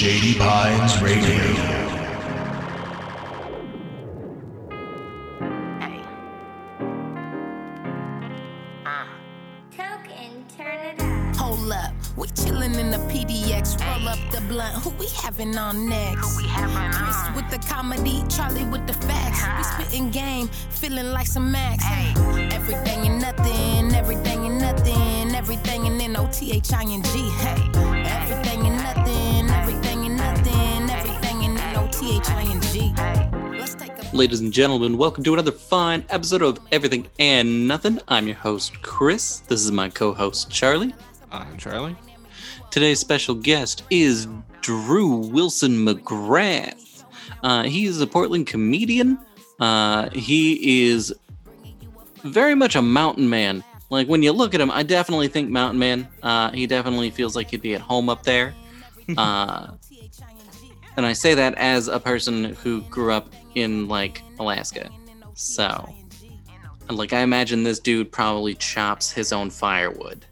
Shady Pines Radio. Token, turn it up. Hold up, we chillin' in the PDX. Roll up the blunt. Who we having on next? Chris with the comedy, Charlie with the facts. We spittin' game, feeling like some Max. Hey. Everything and nothing, everything and nothing, everything and N O T H I N G. Hey, everything and nothing, everything and nothing, everything and N O T H I N G. Let's take a Ladies and gentlemen, welcome to another fine episode of Everything and Nothing. I'm your host, Chris. This is my co host, Charlie. I'm Charlie. Today's special guest is Drew Wilson McGrath. Uh, he is a Portland comedian. Uh, he is very much a mountain man. Like when you look at him, I definitely think mountain man. Uh, he definitely feels like he'd be at home up there. Uh, and I say that as a person who grew up in like Alaska. So, and, like I imagine this dude probably chops his own firewood.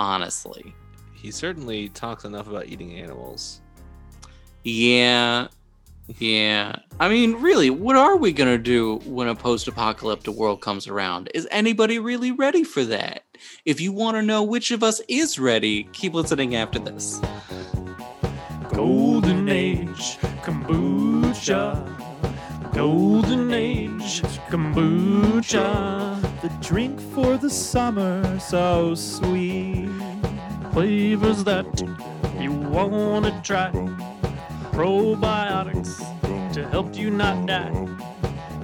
Honestly. He certainly talks enough about eating animals. Yeah. Yeah. I mean, really, what are we going to do when a post apocalyptic world comes around? Is anybody really ready for that? If you want to know which of us is ready, keep listening after this. Golden Age kombucha. Golden Age kombucha. The drink for the summer, so sweet. Flavors that you want to try. Probiotics to help you not die.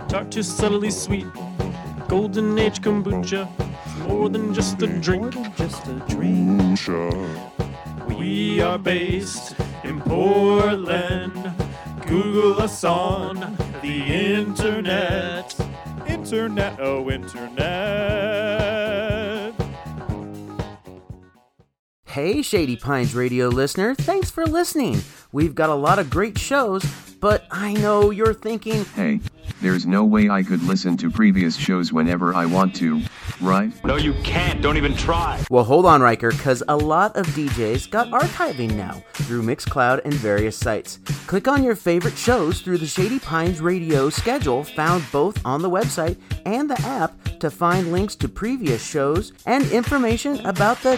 Tart to subtly sweet. Golden Age kombucha. More than just a drink. just a drink. We are based in Portland. Google us on the internet. Internet, oh, internet. Hey, Shady Pines Radio listener, thanks for listening. We've got a lot of great shows, but I know you're thinking, Hey, there's no way I could listen to previous shows whenever I want to, right? No, you can't. Don't even try. well, hold on, Riker, because a lot of DJs got archiving now through Mixcloud and various sites. Click on your favorite shows through the Shady Pines Radio schedule found both on the website and the app to find links to previous shows and information about the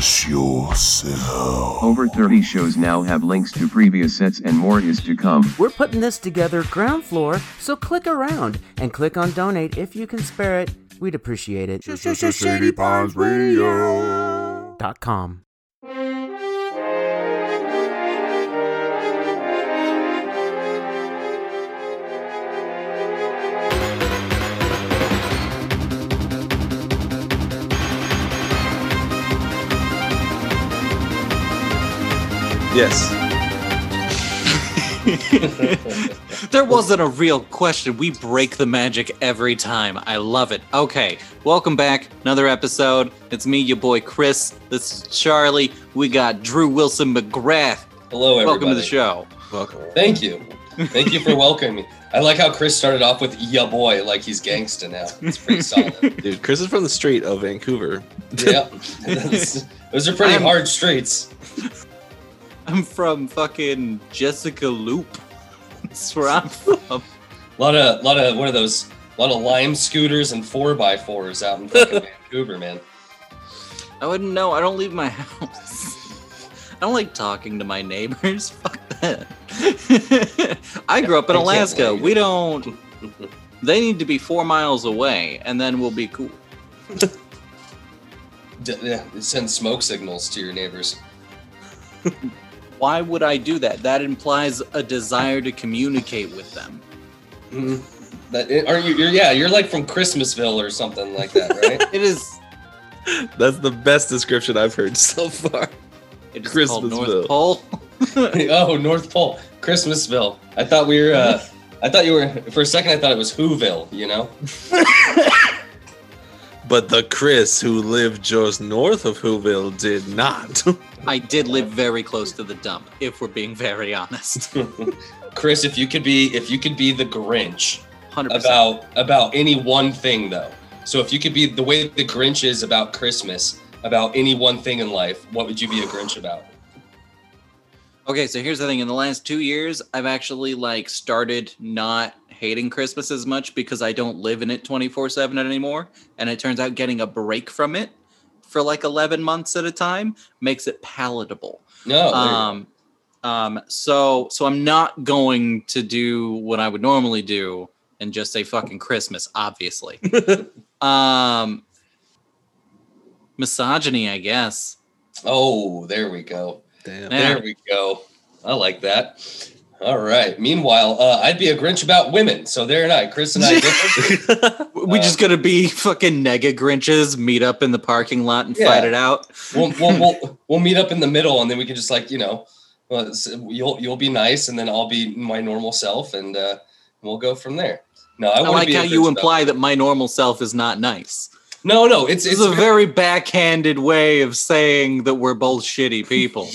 Immerse yourself. Over 30 shows now have links to previous sets and more is to come. We're putting this together ground floor, so click around and click on donate if you can spare it. We'd appreciate it. Shady Pines Radio. Dot com. Yes. There wasn't a real question. We break the magic every time. I love it. Okay, welcome back. Another episode. It's me, your boy Chris. This is Charlie. We got Drew Wilson McGrath. Hello, everybody. Welcome to the show. Welcome. Thank you. Thank you for welcoming me. I like how Chris started off with "ya boy" like he's gangsta now. It's pretty solid. Dude, Chris is from the street of Vancouver. yeah, those are pretty I'm- hard streets. I'm from fucking Jessica Loop. That's where I'm from. A lot of, lot of, what are those? A lot of lime scooters and four by fours out in fucking Vancouver, man. I wouldn't know. I don't leave my house. I don't like talking to my neighbors. Fuck that. I grew up in Alaska. We don't. They need to be four miles away, and then we'll be cool. D- yeah, send smoke signals to your neighbors. Why would I do that? That implies a desire to communicate with them. Mhm. That are you? You're, yeah, you're like from Christmasville or something like that, right? It is. That's the best description I've heard so far. It is called North Christmasville. Pole. oh, North Pole, Christmasville. I thought we were. Uh, I thought you were. For a second, I thought it was Whoville. You know. But the Chris who lived just north of Whoville did not. I did live very close to the dump, if we're being very honest. Chris, if you could be, if you could be the Grinch Hundred percent. about about any one thing though. So if you could be the way the Grinch is about Christmas, about any one thing in life, what would you be a Grinch about? Okay, so here's the thing. In the last two years, I've actually like started not hating Christmas as much because I don't live in it 24-7 anymore. And it turns out getting a break from it for like 11 months at a time makes it palatable. No, there. Um, um, so so I'm not going to do what I would normally do and just say fucking Christmas, obviously. um misogyny, I guess. oh, there we go. Damn. There we go. I like that. All right. Meanwhile, uh, I'd be a Grinch about women. So there and I, Chris and I. We Uh, just gonna be fucking nega Grinches, meet up in the parking lot and Yeah. fight it out. we'll, we'll, we'll, we'll meet up in the middle, and then we can just like you know, you'll you'll be nice, and then I'll be my normal self, and uh, we'll go from there. No, I, I, like be how you imply that my normal self is not nice. No, no, it's it's is a very backhanded way of saying that we're both shitty people,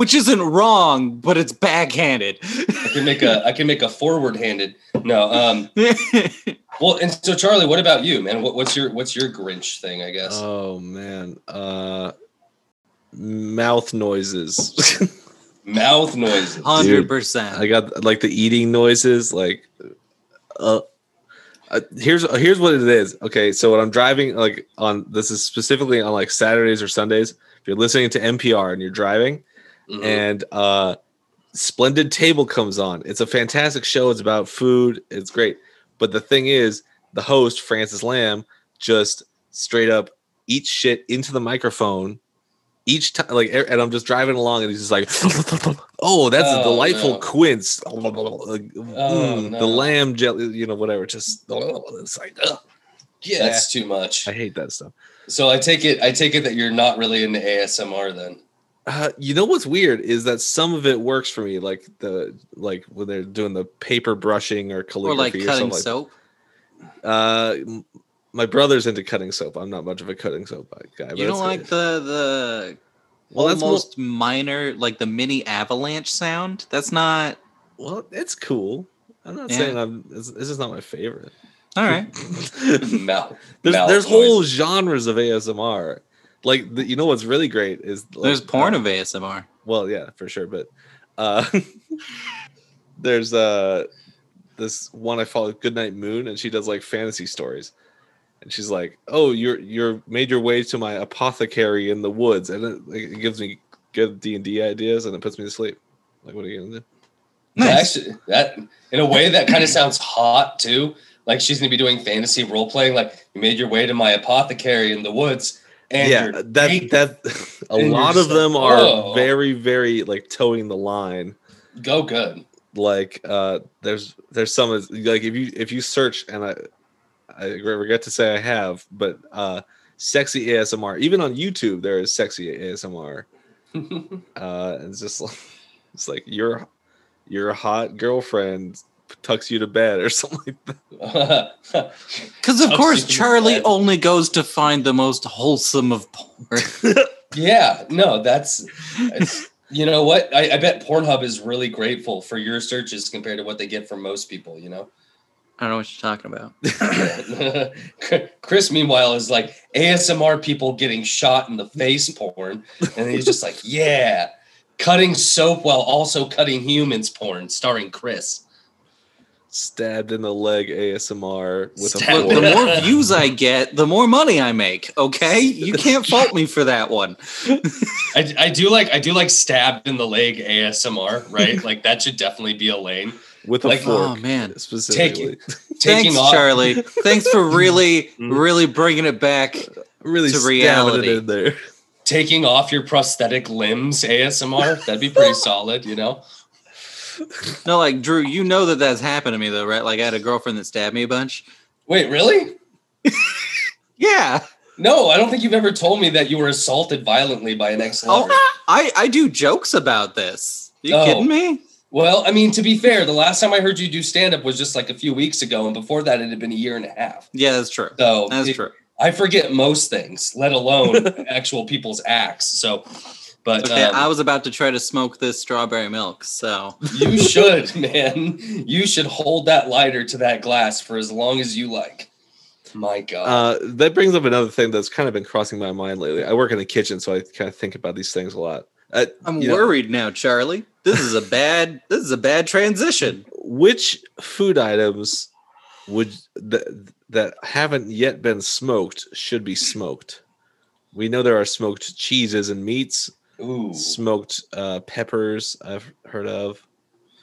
which isn't wrong, but it's backhanded. I can make a I can make a forward handed. No, um, well, and so Charlie, what about you, man? What, what's your what's your Grinch thing? I guess. Oh man. Uh mouth noises. Mouth noises. Hundred percent. I got like the eating noises, like uh, uh here's here's what it is. Okay, so when I'm driving, like on this is specifically on like Saturdays or Sundays. If you're listening to NPR and you're driving, Mhm. and uh Splendid Table comes on. It's a fantastic show. It's about food. It's great. But the thing is, the host, Francis Lam, just straight up eats shit into the microphone each time like and I'm just driving along and he's just like oh that's a Oh, delightful no. quince like, mm, no. the lamb jelly you know whatever just it's like ugh. yeah That's too much. I hate that stuff So I take it I take it that you're not really into ASMR then. Uh, you know what's weird is that some of it works for me, like the like when they're doing the paper brushing or calligraphy Or calligraphy like or, cutting something. soap. Like, uh, my brother's into cutting soap. I'm not much of a cutting soap guy. but You don't like the the Well, that's more- almost minor, like the mini avalanche sound. That's not Well, it's cool. I'm not Yeah. saying I'm. This, this is not my favorite. all right. Mouth. There's mouth there's whole genres of ASMR. Like the, you know what's really great is like, There's porn uh, of ASMR. Well, yeah, for sure. But uh there's uh this one I follow, Goodnight Moon, and she does like fantasy stories. And she's like, "Oh, you're you're made your way to my apothecary in the woods," and it, it gives me good D and D ideas, and it puts me to sleep. Like, what are you gonna do? Nice. Actually, that in a way that kind of sounds hot too. Like she's gonna be doing fantasy role playing. Like you made your way to my apothecary in the woods, and yeah, that that a lot of them are "Oh." very very like toeing the line. go good. like uh there's there's some like if you if you search and i i regret to say i have but uh sexy asmr even on youtube there is sexy asmr uh it's just like it's like your your hot girlfriend tucks you to bed or something like that Because of course Charlie only goes to find the most wholesome of porn. yeah, no, that's you know what? I, I bet Pornhub is really grateful for your searches compared to what they get from most people. You know. I don't know what you're talking about. Chris, meanwhile, is like ASMR people getting shot in the face porn, and he's just like, yeah, cutting soap while also cutting humans porn, starring Chris. Stabbed in the leg asmr with Stabbed a Look, fork. the more views I get, the more money I make. Okay, you can't fault me for that one. I, I do like I do like stabbed in the leg ASMR, right? like that should definitely be a lane. with a like- fork Oh man, specifically Taking thanks, off Charlie. Thanks for really, Mm. really bringing it back. really To stabbing reality. it in there taking off your prosthetic limbs ASMR. That'd be pretty solid, you know. No, like Drew, you know that that's happened to me though, right? Like I had a girlfriend that stabbed me a bunch. Wait, really? Yeah. No, I don't think you've ever told me that you were assaulted violently by an ex-lover. Oh, I I do jokes about this. Are You Oh. kidding me? Well, I mean, to be fair, the last time I heard you do stand-up was just like a few weeks ago, and before that, it had been a year and a half. Yeah, that's true. So That's it- true. I forget most things, let alone actual people's acts. So, but Okay, um, I was about to try to smoke this strawberry milk, so you should, man. You should hold that lighter to that glass for as long as you like. My God. Uh, that brings up another thing that's kind of been crossing my mind lately. I work in the kitchen, so I kind of think about these things a lot. Uh, I'm you know, worried now, Charlie. This is a bad. this is a bad transition. which food items would that that haven't yet been smoked should be smoked? We know there are smoked cheeses and meats, Ooh. smoked uh, peppers. I've heard of.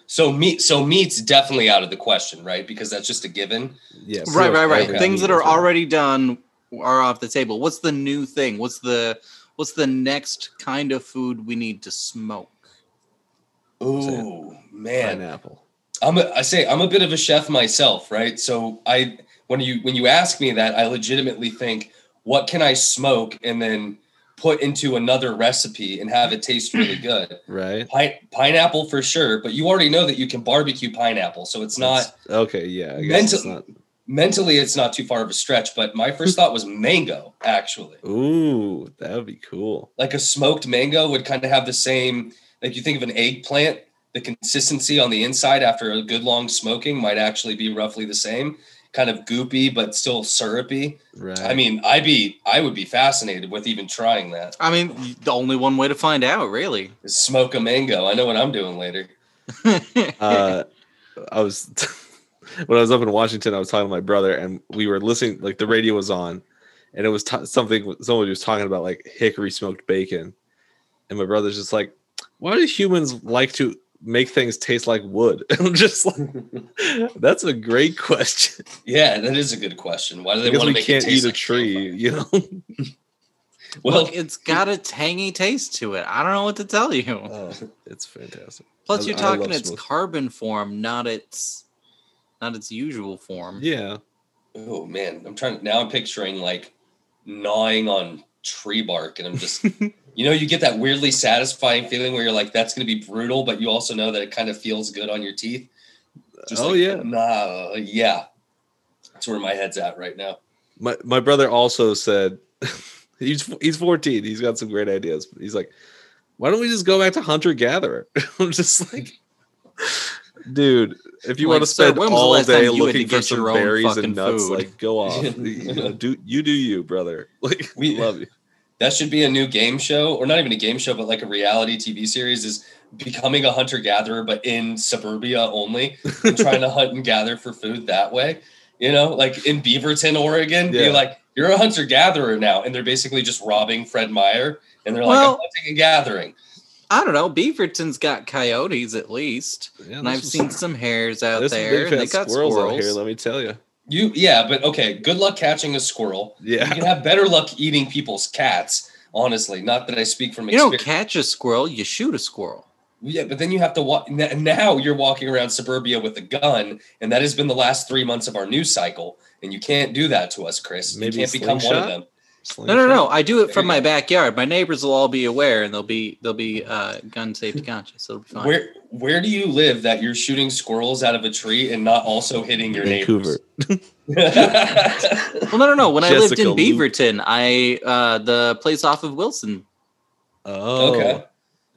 So meat. So meat's definitely out of the question, right? Because that's just a given. Yeah, right, right, right. every Things that are is already done are off the table. What's the new thing? What's the what's the next kind of food we need to smoke? Ooh, man. pineapple. I'm a, I say I'm a bit of a chef myself, right? So I when you when you ask me that, I legitimately think, what can I smoke and then put into another recipe and have it taste really good? Right. Pine, pineapple for sure, but you already know that you can barbecue pineapple, so it's not That's- okay. Yeah. I guess it's not. mentally it's not too far of a stretch. But my first thought was mango, actually. Ooh, that would be cool. Like a smoked mango would kind of have the same. Like you think of an eggplant, the consistency on the inside after a good long smoking might actually be roughly the same. Kind of goopy, but still syrupy. Right. I mean, I'd be, I would be fascinated with even trying that. I mean, the only one way to find out, really. Is smoke a mango. I know what I'm doing later. uh, I was when I was up in Washington. I was talking to my brother, and we were listening. Like the radio was on, and it was t- something. Somebody was talking about like hickory smoked bacon, and my brother's just like, "Why do humans like to make things taste like wood?" I'm just like, "That's a great question." Yeah, that is a good question. Why do they Because want to we make can't it taste eat a like tree, you know. Well, Look, it's got a tangy taste to it. I don't know what to tell you. Oh, it's fantastic. Plus, I- you're talking its smoked- carbon form, not its not its usual form. Yeah. Oh man, I'm trying. Now I'm picturing like gnawing on tree bark, and I'm just, you know, you get that weirdly satisfying feeling where you're like, that's going to be brutal, but you also know that it kind of feels good on your teeth. Oh, like, yeah. nah, yeah. That's where my head's at right now. My my brother also said he's he's 14. He's got some great ideas. He's like, why don't we just go back to hunter gatherer? I'm just like, dude, if you Like, want to spend when was the all day you had to looking for some berries and nuts, food? like go off. you know, do you do you, brother? Like we love you. That should be a new game show, or not even a game show, but like a reality TV series is becoming a hunter gatherer, but in suburbia only, and trying to hunt and gather for food that way. You know, like in Beaverton, Oregon, Yeah. be like, you're a hunter gatherer now. And they're basically just robbing Fred Meyer. And they're like, Well- I'm hunting and gathering. I don't know. Beaverton's got coyotes at least, Yeah, and I've seen some hares out there. big and they fat got squirrels, squirrels. out here. Let me tell you. You, yeah, but okay, good luck catching a squirrel. Yeah, you can have better luck eating people's cats, honestly. Not that I speak from You don't experience. catch a squirrel; you shoot a squirrel. Yeah, but then you have to walk. Now you're walking around suburbia with a gun, and that has been the last three months of our news cycle. And you can't do that to us, Chris. Maybe you can't become one of them. No, no, no. I do it from my backyard. My neighbors will all be aware, and they'll be they'll be uh, gun safety conscious. It'll be fine. Where where do you live that you're shooting squirrels out of a tree and not also hitting your Vancouver. neighbors? Well, no, no, no. When I lived in Luke. Beaverton, I uh, the place off of Wilson. Oh, Okay.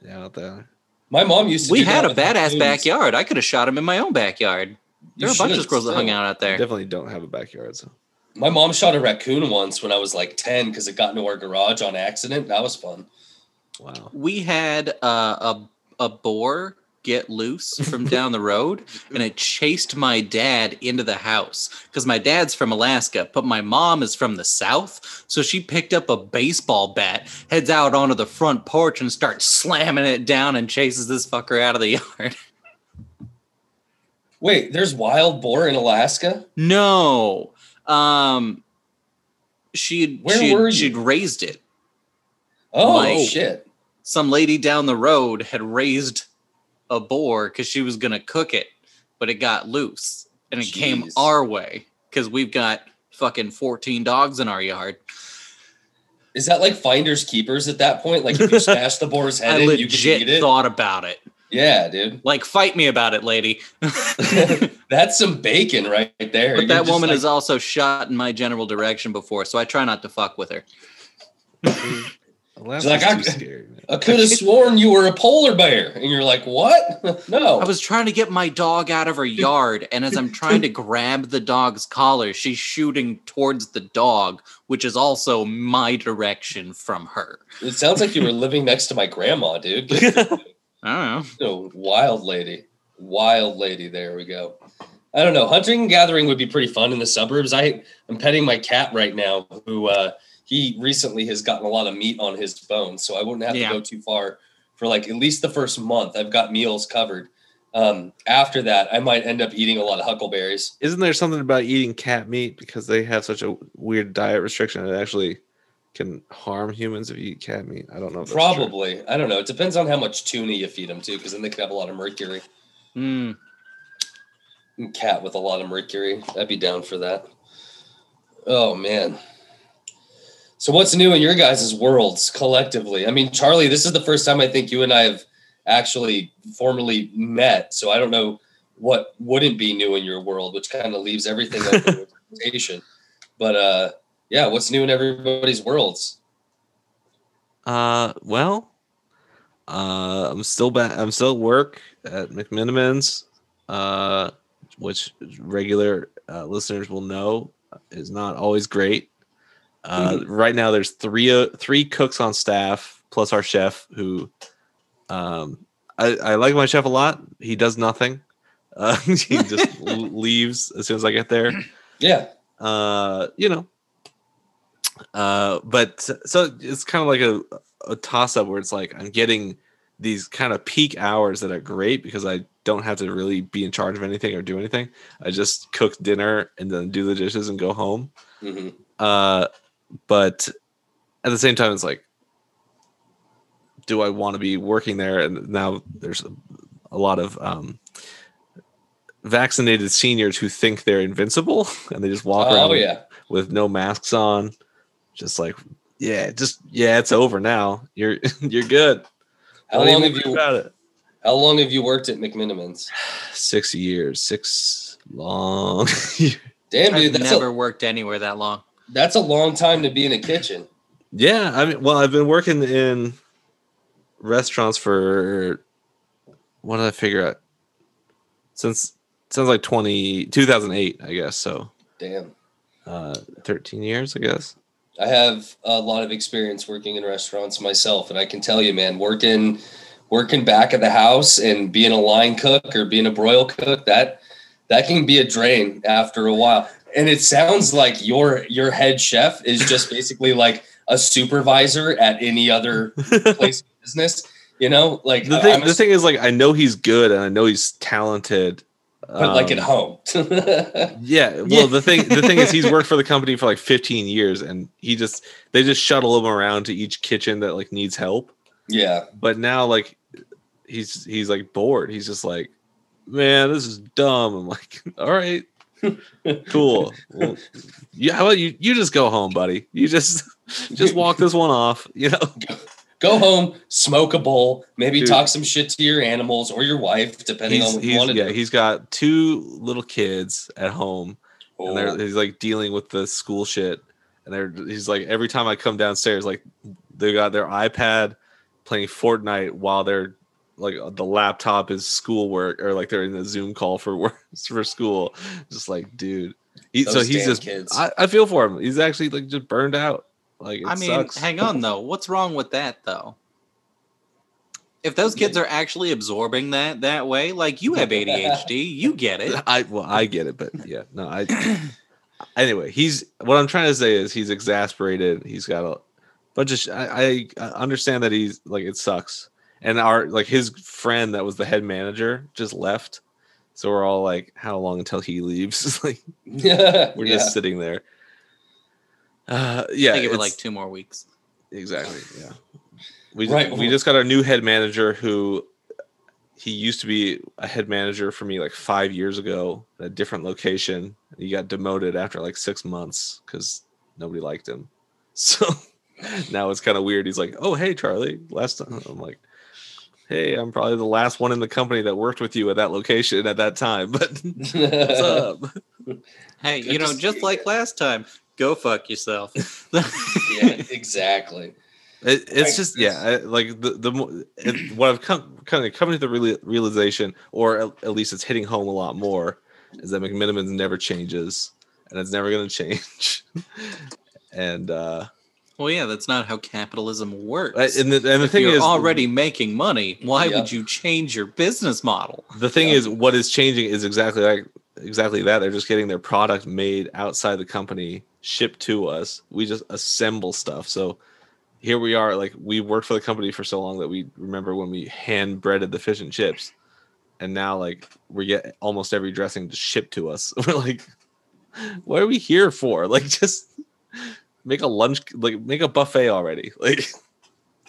Yeah, out there. My mom used to. We do had that a badass backyard. I could have shot him in my own backyard. You There are a bunch of should squirrels that hung out out there. Definitely don't have a backyard. So My mom shot a raccoon once when I was like ten because it got into our garage on accident. That was fun. wow. We had uh, a a boar get loose from down the road, and it chased my dad into the house because my dad's from Alaska, but my mom is from the South. So she picked up a baseball bat, heads out onto the front porch, and starts slamming it down and chases this fucker out of the yard. Wait, there's wild boar in Alaska. No. Um she'd Where she'd, were you? she'd raised it. Oh Like- shit! Some lady down the road had raised a boar because she was gonna cook it, but it got loose and it came our way because we've got fucking 14 dogs in our yard. Is that like finders keepers at that point? Like if you smash the boar's head I in, you can eat it. thought about it. Yeah, dude. Like, fight me about it, lady. That's some bacon right there. But You're that woman like- has also shot in my general direction before, so I try not to fuck with her. She's like, I- scary. I could have sworn you were a polar bear. And you're like, what? no. I was trying to get my dog out of her yard, and as I'm trying to grab the dog's collar, she's shooting towards the dog, which is also my direction from her. it sounds like you were living next to my grandma, dude. I don't know. You know, wild lady. Wild lady. There we go. I don't know. Hunting and gathering would be pretty fun in the suburbs. I am petting my cat right now, who uh, he recently has gotten a lot of meat on his bones, so I wouldn't have Yeah. to go too far for like at least the first month. I've got meals covered. Um, after that, I might end up eating a lot of huckleberries. Isn't there something about eating cat meat because they have such a weird diet restriction that actually can harm humans if you eat cat meat? I don't know. If that's true. Probably. I don't know. It depends on how much tuna you feed them too, because then they could have a lot of mercury. Hmm. cat with a lot of mercury. I'd be down for that. Oh man. So what's new in your guys' worlds collectively? I mean, Charlie, this is the first time I think you and I have actually formally met. So I don't know what wouldn't be new in your world, which kind of leaves everything up for interpretation. But uh yeah, what's new in everybody's worlds? Uh, well, uh, I'm still back. I'm still at work at McMenamins, uh, which regular uh, listeners will know is not always great. Uh, Right now, there's three uh, three cooks on staff plus our chef who, um, I, I like my chef a lot. He does nothing. Uh, he just leaves as soon as I get there Yeah. uh you know uh but so it's kind of like a, a toss up where it's like i'm getting these kind of peak hours that are great because i don't have to really be in charge of anything or do anything. I just cook dinner and then do the dishes and go home. Hmm uh but at the same time it's like do i want to be working there? And now there's a, a lot of um vaccinated seniors who think they're invincible and they just walk around Oh with- with no masks on just like yeah just yeah it's over now you're you're good How long have you about it how long have you worked at McMenamins? six years six long Damn dude, I've that's never a worked anywhere that long. that's a long time to be in a kitchen. yeah i mean well i've been working in restaurants for what did i figure out since sounds like 20 2008 i guess so Damn. uh 13 years i guess I have a lot of experience working in restaurants myself, and I can tell you, man, working working back at the house and being a line cook or being a broil cook, that that can be a drain after a while. And it sounds like your your head chef is just basically like a supervisor at any other place in business. You know, like the thing the thing is like i know he's good and i know he's talented but like at um, home. Yeah, well, the thing the thing is, he's worked for the company for like 15 years, and he just they just shuttle him around to each kitchen that like needs help. yeah. But now, like, he's he's like bored. He's just like, man, this is dumb. I'm like, all right, cool. Well, yeah, how about you? You just go home, buddy. You just just walk this one off. You know, Go home, smoke a bowl, maybe Dude. talk some shit to your animals or your wife, depending on what you want to yeah, do. he's got two little kids at home. and Oh. they're, he's like dealing with the school shit and they're he's like every time i come downstairs like they got their ipad playing fortnite while they're like uh, the laptop is schoolwork or like they're in the zoom call for work for school just like dude he, so he's just kids. I, I feel for him he's actually like just burned out like it I mean, sucks. hang on though. What's wrong with that though? If those kids are actually absorbing that that way, like you have ADHD, you get it. I well, I get it, but yeah, no, I. anyway, he's what I'm trying to say is he's exasperated. He's got a bunch of. Sh- I, I understand that he's like it sucks, and our like his friend that was the head manager just left, so we're all like, how long until he leaves? Like we're yeah. just sitting there. Uh, yeah, I give it it's- like two more weeks. Exactly. Yeah. We Right. we just got our new head manager who he used to be a head manager for me like five years ago at a different location. He got demoted after like six months because nobody liked him. So now it's kind of weird. He's like, "Oh, hey, Charlie." Last time I'm like, "Hey, I'm probably the last one in the company that worked with you at that location at that time." But what's up? Hey, you know, see just like last time, go fuck yourself. yeah, exactly. It, it's Like just this. yeah, I- like the the it, what I've come kind of coming to the real, realization, or at, at least it's hitting home a lot more, is that McMenamins never changes, and it's never going to change. and uh, Well, yeah, that's not how capitalism works. I- and the, and the if thing you're is, already making money, why Yeah. would you change your business model? the thing Yeah. is, what is changing is exactly like exactly that. They're just getting their product made outside the company, shipped to us. We just assemble stuff. So here we are. Like we worked for the company for so long that we remember when we hand breaded the fish and chips, and now like we get almost every dressing just shipped to us. We're like, what are we here for? Like just make a lunch, like make a buffet already. Like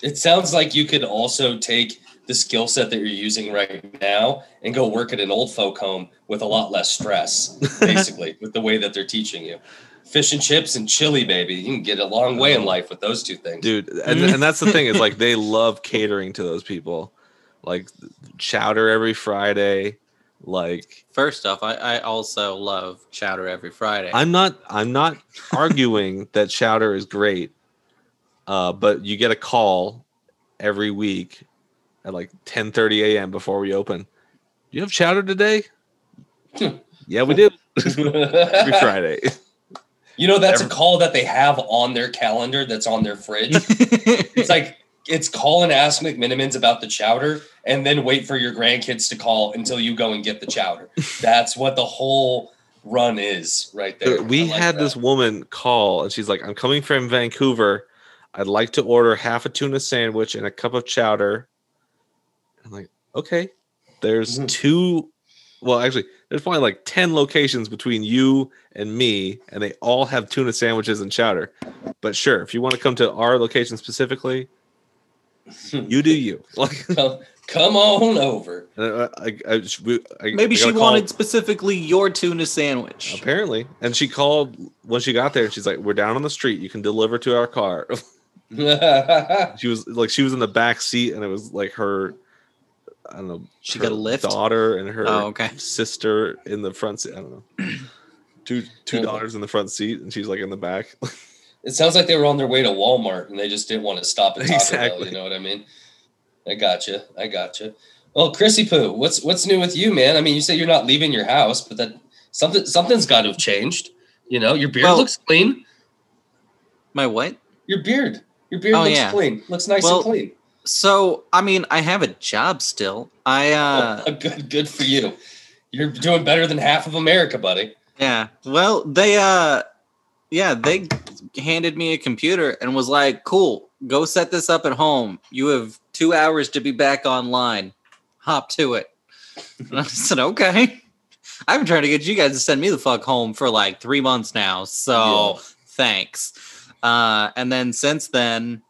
It sounds like you could also take the skill set that you're using right now and go work at an old folk home with a lot less stress, basically, with the way that they're teaching you. Fish and chips and chili, baby. You can get a long way in life with those two things. dude and, and that's the thing is like they love catering to those people. Like chowder every friday like First off, I, I also love chowder every Friday. i'm not i'm not arguing that chowder is great uh but you get a call every week at like 10 30 a.m before we open. Do you have chowder today? Yeah we do. Every friday You know, that's a call that they have on their calendar that's on their fridge. it's like it's call and ask McMenamins about the chowder and then wait for your grandkids to call until you go and get the chowder. That's what the whole run is right there. we like had that. this woman call and she's like i'm coming from vancouver i'd like to order half a tuna sandwich and a cup of chowder i'm like okay there's Mhm. two well actually there's probably like 10 locations between you and me and they all have tuna sandwiches and chowder but sure if you want to come to our location specifically you do you like come, come on over. I, I, I- Maybe I she call- wanted specifically your tuna sandwich. apparently and she called when she got there and she's like we're down on the street you can deliver to our car she was like she was in the back seat and it was like her i don't know She got a lift? daughter and her Oh, okay. sister in the front seat i don't know two two Yeah. daughters in the front seat and she's like in the back it sounds like they were on their way to Walmart and they just didn't want to stop at Taco Bell. You know what I mean? I got you. I got you. Well, Chrissy Poo, what's what's new with you, man? I mean, you say you're not leaving your house, but that something something's got to have changed. You know, your beard Well- looks clean. My what? Your beard, your beard Oh, looks yeah. clean. Looks nice Well, and clean. So, I mean, I have a job still. I uh Oh, good, good for you. You're doing better than half of America, buddy. yeah. Well, they uh yeah, they handed me a computer and was like, "Cool, go set this up at home. You have 2 hours to be back online. Hop to it." And I said, "Okay." I've been trying to get you guys to send me the fuck home for like 3 months now. So, thanks. Uh and then since then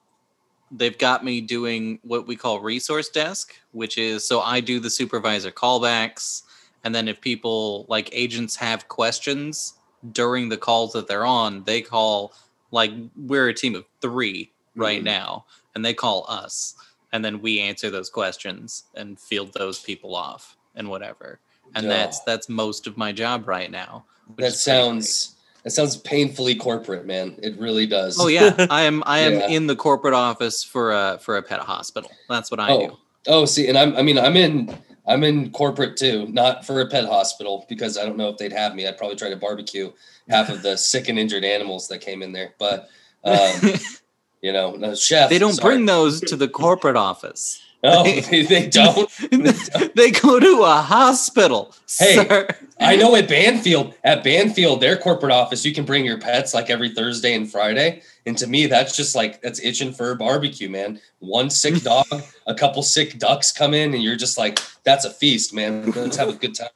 they've got me doing what we call resource desk, which is so I do the supervisor callbacks. And then if people like agents have questions during the calls that they're on, they call like we're a team of three right Mhm. now, and they call us. And then we answer those questions and field those people off and whatever. And Yeah. that's that's most of my job right now. which That is pretty great. sounds that sounds painfully corporate, man. It really does. Oh yeah, I am. I am Yeah. in the corporate office for a for a pet hospital. That's what I oh. do. Oh, see, and I'm I mean I'm in I'm in corporate too, not for a pet hospital because I don't know if they'd have me. I'd probably try to barbecue half of the sick and injured animals that came in there. But um, you know, no, chef. they don't sorry. bring those to the corporate office. Oh, they, they don't. they go to a hospital. Hey, sir. I know at Banfield, at Banfield, their corporate office, you can bring your pets like every Thursday and Friday. And to me, that's just like that's itching for a barbecue, man. One sick dog, a couple sick ducks come in, and you're just like, that's a feast, man. Let's have a good time.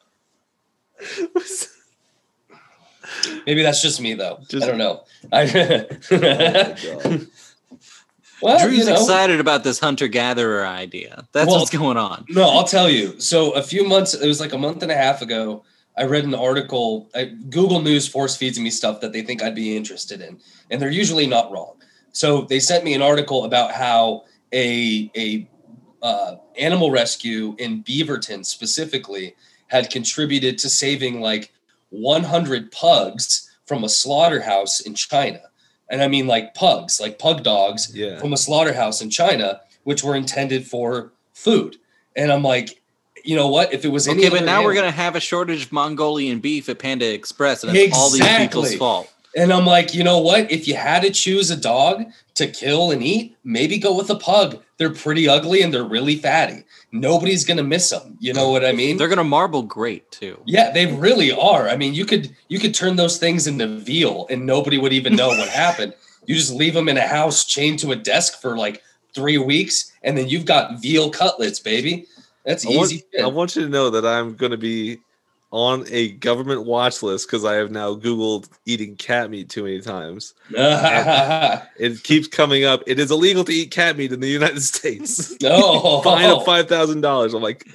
Maybe that's just me though. Just- I don't know. Oh I well, Drew's you know, excited about this hunter gatherer idea. That's Well, what's going on. No, I'll tell you. So a few months, it was like a month and a half ago. I read an article. I, Google News force feeds me stuff that they think I'd be interested in, and they're usually not wrong. So they sent me an article about how a a uh, animal rescue in Beaverton specifically had contributed to saving like 100 pugs from a slaughterhouse in China. And I mean like pugs, like pug dogs Yeah. from a slaughterhouse in China, which were intended for food. And I'm like, you know what? If it was Okay, but now we're gonna have a shortage of Mongolian beef at Panda Express, and it's all these people's Exactly. fault. And I'm like, you know what? If you had to choose a dog to kill and eat, maybe go with a pug. They're pretty ugly and they're really fatty. Nobody's gonna miss them. You know what I mean? They're gonna marble great too. Yeah, they really are. I mean, you could you could turn those things into veal and nobody would even know what happened. You just leave them in a house chained to a desk for like three weeks, and then you've got veal cutlets, baby. That's I want, easy. I want you to know that I'm going to be on a government watch list because I have now Googled eating cat meat too many times. It keeps coming up. It is illegal to eat cat meat in the United States. no, Fine of five thousand dollars. I'm like,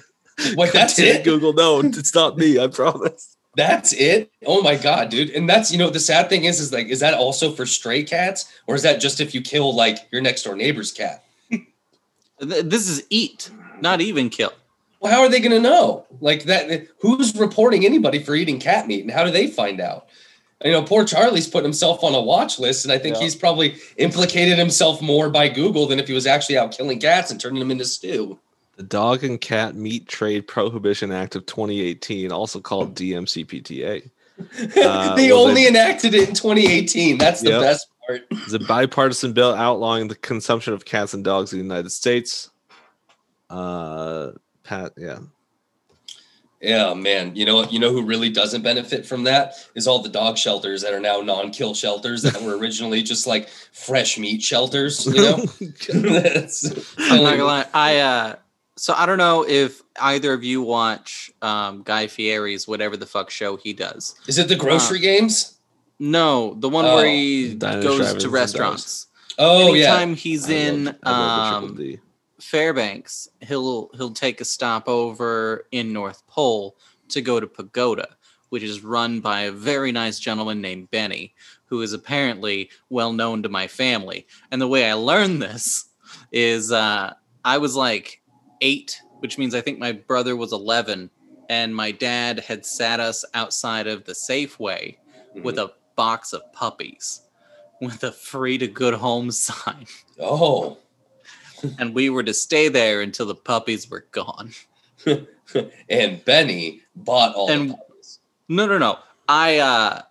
Wait, that's it. Google, no, it's not me. I promise. That's it. Oh my god, dude! And that's you know the sad thing is is like is that also for stray cats or is that just if you kill like your next door neighbor's cat? This is eat, not even kill. Well, how are they going to know? Like that? Who's reporting anybody for eating cat meat, and how do they find out? You know, poor Charlie's putting himself on a watch list, and I think Yeah. he's probably implicated himself more by Google than if he was actually out killing cats and turning them into stew. The Dog and Cat Meat Trade Prohibition Act of 2018, also called DMCPTA, Uh, they only enacted it in 2018. That's the Yep. best part. is a bipartisan bill outlawing the consumption of cats and dogs in the United States. Uh, Pat, yeah, Yeah, man. You know, you know who really doesn't benefit from that is all the dog shelters that are now non-kill shelters that were originally just like fresh meat shelters. You know, I'm not gonna lie. I uh, so I don't know if either of you watch um, Guy Fieri's whatever the fuck show he does. Is it the grocery games? No, the one Oh. where he goes to restaurants. Oh yeah. Anytime he's I in love- I love the um, Triple D. Fairbanks, he'll he'll take a stop over in North Pole to go to Pagoda, which is run by a very nice gentleman named Benny, who is apparently well known to my family. And the way I learned this is uh, I was like eight, which means I think my brother was eleven, and my dad had sat us outside of the Safeway with a box of puppies with a free to good home sign Oh. And we were to stay there until the puppies were gone. and Benny bought all And- the puppies. No, no, no. I uh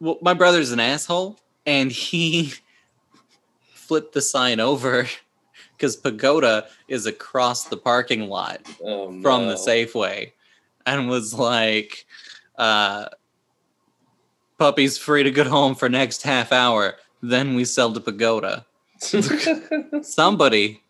well, my brother's an asshole and he flipped the sign over cuz Pagoda is across the parking lot Oh, from the. Safeway and was like uh puppies free to good home for next half hour then we sell to Pagoda. Somebody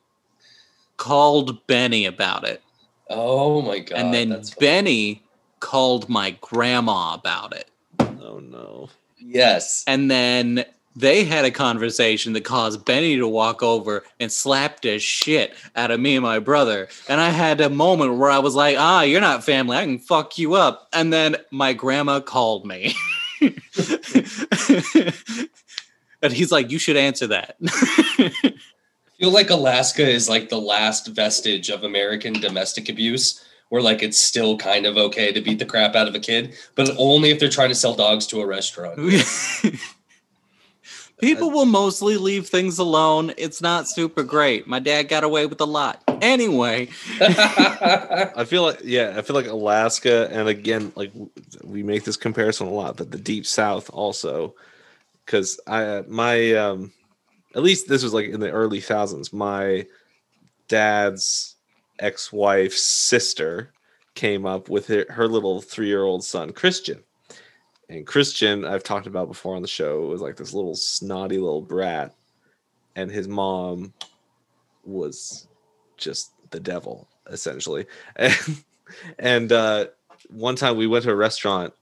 called Benny about it. oh my god. and then Benny called my grandma about it. Oh no. yes. And then they had a conversation that caused Benny to walk over and slap the shit out of me and my brother. And I had a moment where I was like, ah, you're not family. I can fuck you up. And then my grandma called me. and he's like, you should answer that. I feel like Alaska is like the last vestige of American domestic abuse, where like it's still kind of okay to beat the crap out of a kid, but only if they're trying to sell dogs to a restaurant. People will mostly leave things alone. It's not super great. My dad got away with a lot. Anyway, I feel like yeah, I feel like Alaska, and again, like we make this comparison a lot, but the Deep South also, because I my um, at least this was like in the early thousands. My dad's ex-wife's sister came up with her, her little three-year-old son Christian, and Christian I've talked about before on the show was like this little snotty little brat, and his mom was just the devil essentially and, and uh one time we went to a restaurant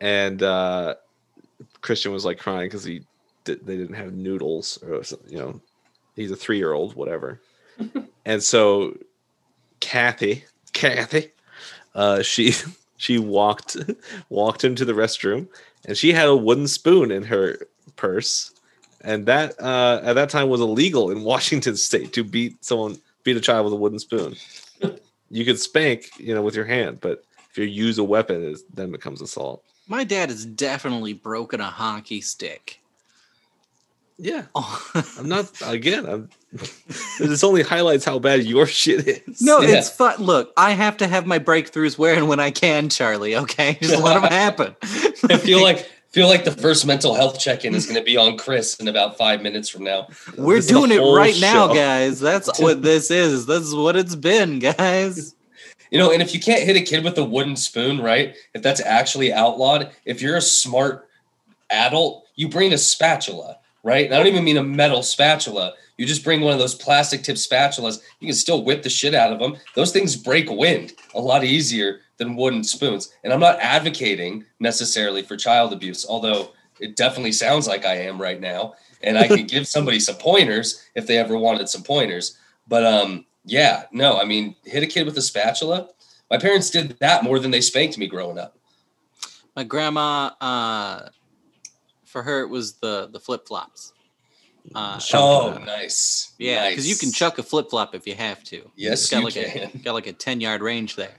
and uh christian was like crying because he did, they didn't have noodles or something, you know he's a three-year-old whatever. And so kathy kathy uh she she walked walked into the restroom and she had a wooden spoon in her purse. And that uh at that time was illegal in washington state to beat someone beat a child with a wooden spoon. You could spank you know with your hand but if you use a weapon it then becomes assault my dad has definitely broken a hockey stick Yeah, Oh. I'm not. Again, I'm. this only highlights how bad your shit is. no, Yeah. it's fun. Look, I have to have my breakthroughs where and when I can, Charlie. Okay, just let them happen. I feel like feel like the first mental health check-in is going to be on Chris in about five minutes from now. We're This doing it right now, guys. That's what this is. This is what it's been, guys. You know, and if you can't hit a kid with a wooden spoon, right? If that's actually outlawed, if you're a smart adult, you bring a spatula, right? And I don't even mean a metal spatula. You just bring one of those plastic tip spatulas. You can still whip the shit out of them. Those things break wind a lot easier than wooden spoons. And I'm not advocating necessarily for child abuse, although it definitely sounds like I am right now. And I could give somebody some pointers if they ever wanted some pointers. But um, yeah, no, I mean, hit a kid with a spatula. My parents did that more than they spanked me growing up. My grandma, uh, for her, it was the the flip flops. Uh, Oh, nice. yeah, because you can chuck a flip flop if you have to. Yes, It's got you like can. a got like a ten yard range there.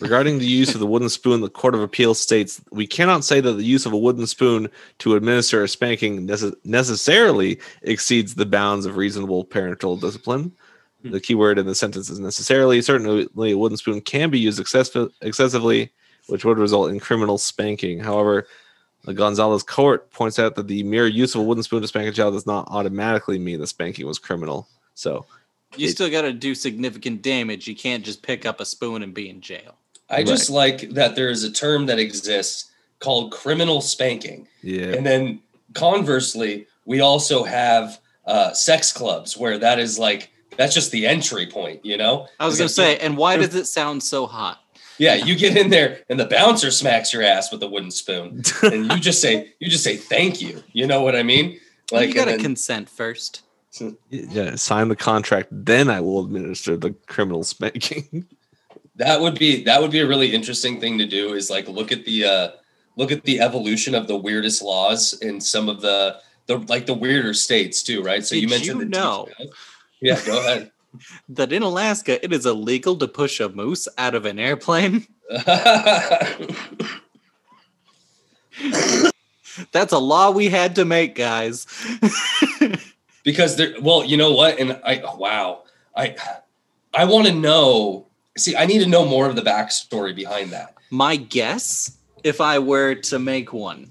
Regarding the use of the wooden spoon, the Court of Appeal states we cannot say that the use of a wooden spoon to administer a spanking necess- necessarily exceeds the bounds of reasonable parental discipline. The key word in the sentence is necessarily. Certainly, a wooden spoon can be used excess- excessively, which would result in criminal spanking. However, the Gonzalez court points out that the mere use of a wooden spoon to spank a child does not automatically mean the spanking was criminal. So, You It- still got to do significant damage. You can't just pick up a spoon and be in jail. I just like that there is a term that exists called criminal spanking. yeah. And then conversely, we also have uh, sex clubs where that is like, that's just the entry point, you know? I was gonna say, and why does it sound so hot? Yeah, you get in there and the bouncer smacks your ass with a wooden spoon. and you just say, you just say thank you. You know what I mean? Like you got to consent first. Yeah, sign the contract, then I will administer the criminal spanking. that would be that would be a really interesting thing to do is like look at the uh look at the evolution of the weirdest laws in some of the the like the weirder states too right so you mentioned you the know? teach- yeah go ahead That in Alaska, it is illegal to push a moose out of an airplane. That's a law we had to make, guys. because there well you know what and i wow i i want to know see i need to know more of the backstory behind that My guess, if I were to make one,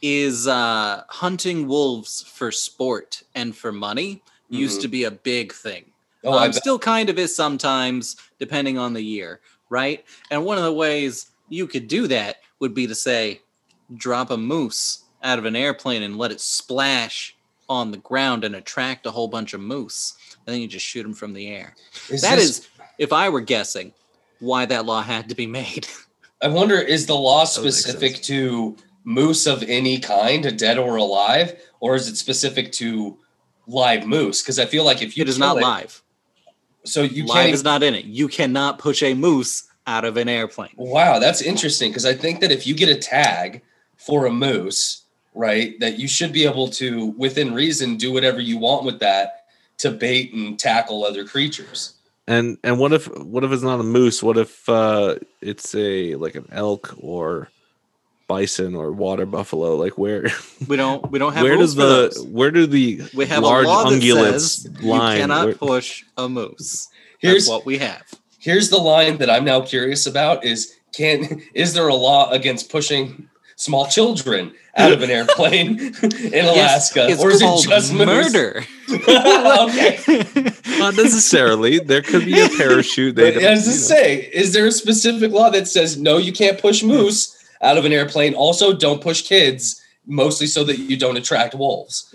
is uh, hunting wolves for sport and for money used Mhm. to be a big thing. oh um, still kind of is sometimes, depending on the year, right? And one of the ways you could do that would be to say, drop a moose out of an airplane and let it splash on the ground and attract a whole bunch of moose. And then you just shoot them from the air. is That this- is, if I were guessing, why that law had to be made. I wonder is the law That would make specific to moose of any kind, dead or alive, or is it specific to live moose? Because I feel like if you it is kill not live. so you live can't. is not in it. You cannot push a moose out of an airplane. wow, that's interesting. Because I think that if you get a tag for a moose, right, that you should be able to, within reason, do whatever you want with that to bait and tackle other creatures. And and what if what if it's not a moose? What if uh it's a like an elk or bison or water buffalo? Like where We don't. We don't have. where does the those. where do the We have large a law that ungulates says line? you cannot Where- push a moose. Here's That's what we have. here's the line that I'm now curious about: is can is there a law against pushing small children out of an airplane in Alaska, It's or is it just murder. okay. not necessarily. There could be a parachute. They But as to say, is there a specific law that says no, you can't push moose out of an airplane? Also, don't push kids, mostly so that you don't attract wolves.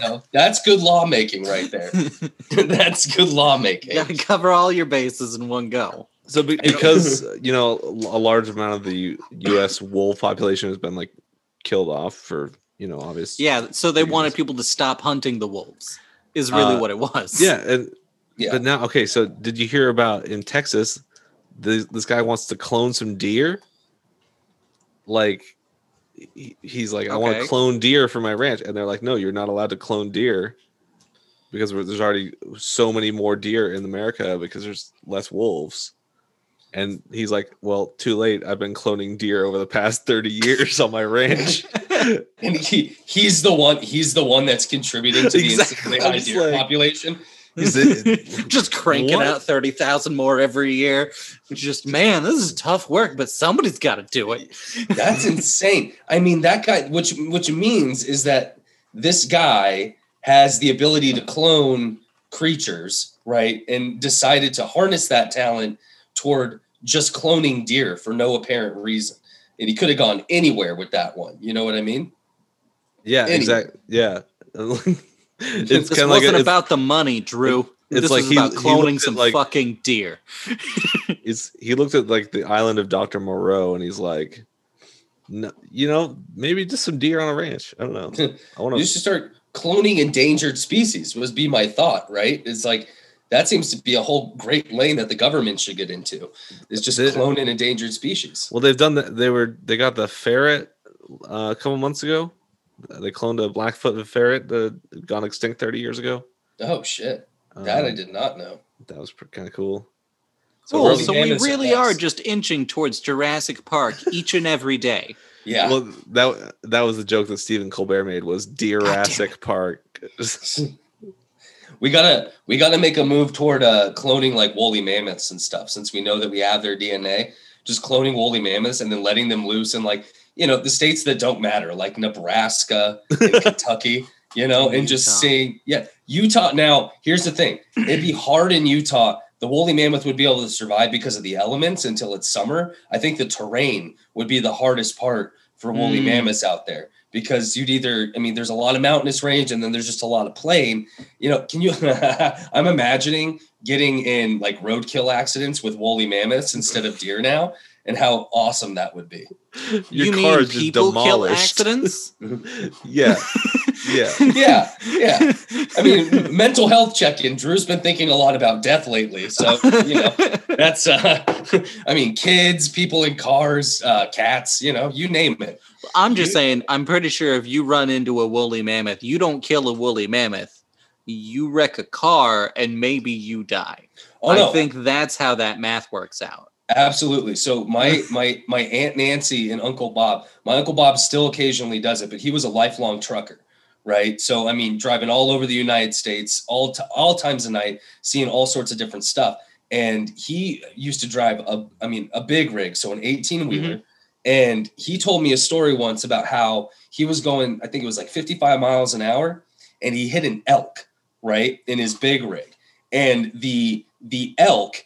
You know, that's good lawmaking right there. that's good lawmaking. Got to cover all your bases in one go. So be- because you know a large amount of the U.S. wolf population has been like killed off for you know obvious. Yeah. So they Reasons. wanted people to stop hunting the wolves. Is really Uh, what it was. yeah, and Yeah. but now okay. So did you hear about in Texas? This this guy wants to clone some deer. Like he- he's like, I want to clone deer for my ranch, and they're like, no, you're not allowed to clone deer because there's already so many more deer in America because there's less wolves. And he's like, well, too late. I've been cloning deer over the past 30 years on my ranch. and he he's the one he's the one that's contributing to the Exactly. high deer like- population. Is it- just cranking What? out 30,000 more every year. Just, man, this is tough work, but somebody's got to do it. That's insane. I mean, that guy, which which means is that this guy has the ability to clone creatures, right? And decided to harness that talent toward just cloning deer for no apparent reason. And he could have gone anywhere with that one. You know what I mean? Yeah, Anyway. exactly. Yeah. it's This wasn't like a, about the money, Drew. it's this like was he- about cloning looked some like- fucking deer. it's he looked at like the island of Dr. Moreau and he's like, no, you know, maybe just some deer on a ranch. I don't know. I want to. You to. should start cloning endangered species, was be my thought, right? It's like that seems to be a whole great lane that the government should get into. Is just The- cloning endangered species. Well, they've done that. They were they got the ferret uh, a couple months ago. They cloned a black-footed ferret that had gone extinct 30 years ago. Oh shit. That I Um, did not know. That was kind of cool. Cool. So we really are just inching towards Jurassic Park each and every day. Yeah. Well, that that was the joke that Stephen Colbert made was Jurassic Park. we gotta we gotta make a move toward uh cloning like woolly mammoths and stuff since we know that we have their dna just cloning woolly mammoths and then letting them loose and like you know the states that don't matter like nebraska and kentucky you know and just seeing yeah utah now here's the thing. It'd be hard in utah the woolly mammoth would be able to survive because of the elements until it's summer. I think the terrain would be the hardest part for woolly Mm. mammoths out there because you'd either i mean there's a lot of mountainous range and then there's just a lot of plain. You know can you i'm imagining getting in like roadkill accidents with woolly mammoths instead of deer now and how awesome that would be Your you car mean is just people kill demolished. accidents? yeah, yeah. yeah yeah i mean mental health check-in drew's been thinking a lot about death lately so you know that's uh i mean kids people in cars uh cats you know you name it I'm just You- saying, I'm pretty sure if you run into a woolly mammoth, you don't kill a woolly mammoth. You wreck a car and maybe you die. oh no I think that's how that math works out. Absolutely. So my my my aunt Nancy and Uncle Bob, my Uncle Bob still occasionally does it, but he was a lifelong trucker, right? So I mean, driving all over the United States, all all times of night, seeing all sorts of different stuff. And he used to drive a, I mean, a big rig, so an eighteen mm-hmm. wheeler. And he told me a story once about how he was going, I think it was like fifty five miles an hour, and he hit an elk right in his big rig, and the the elk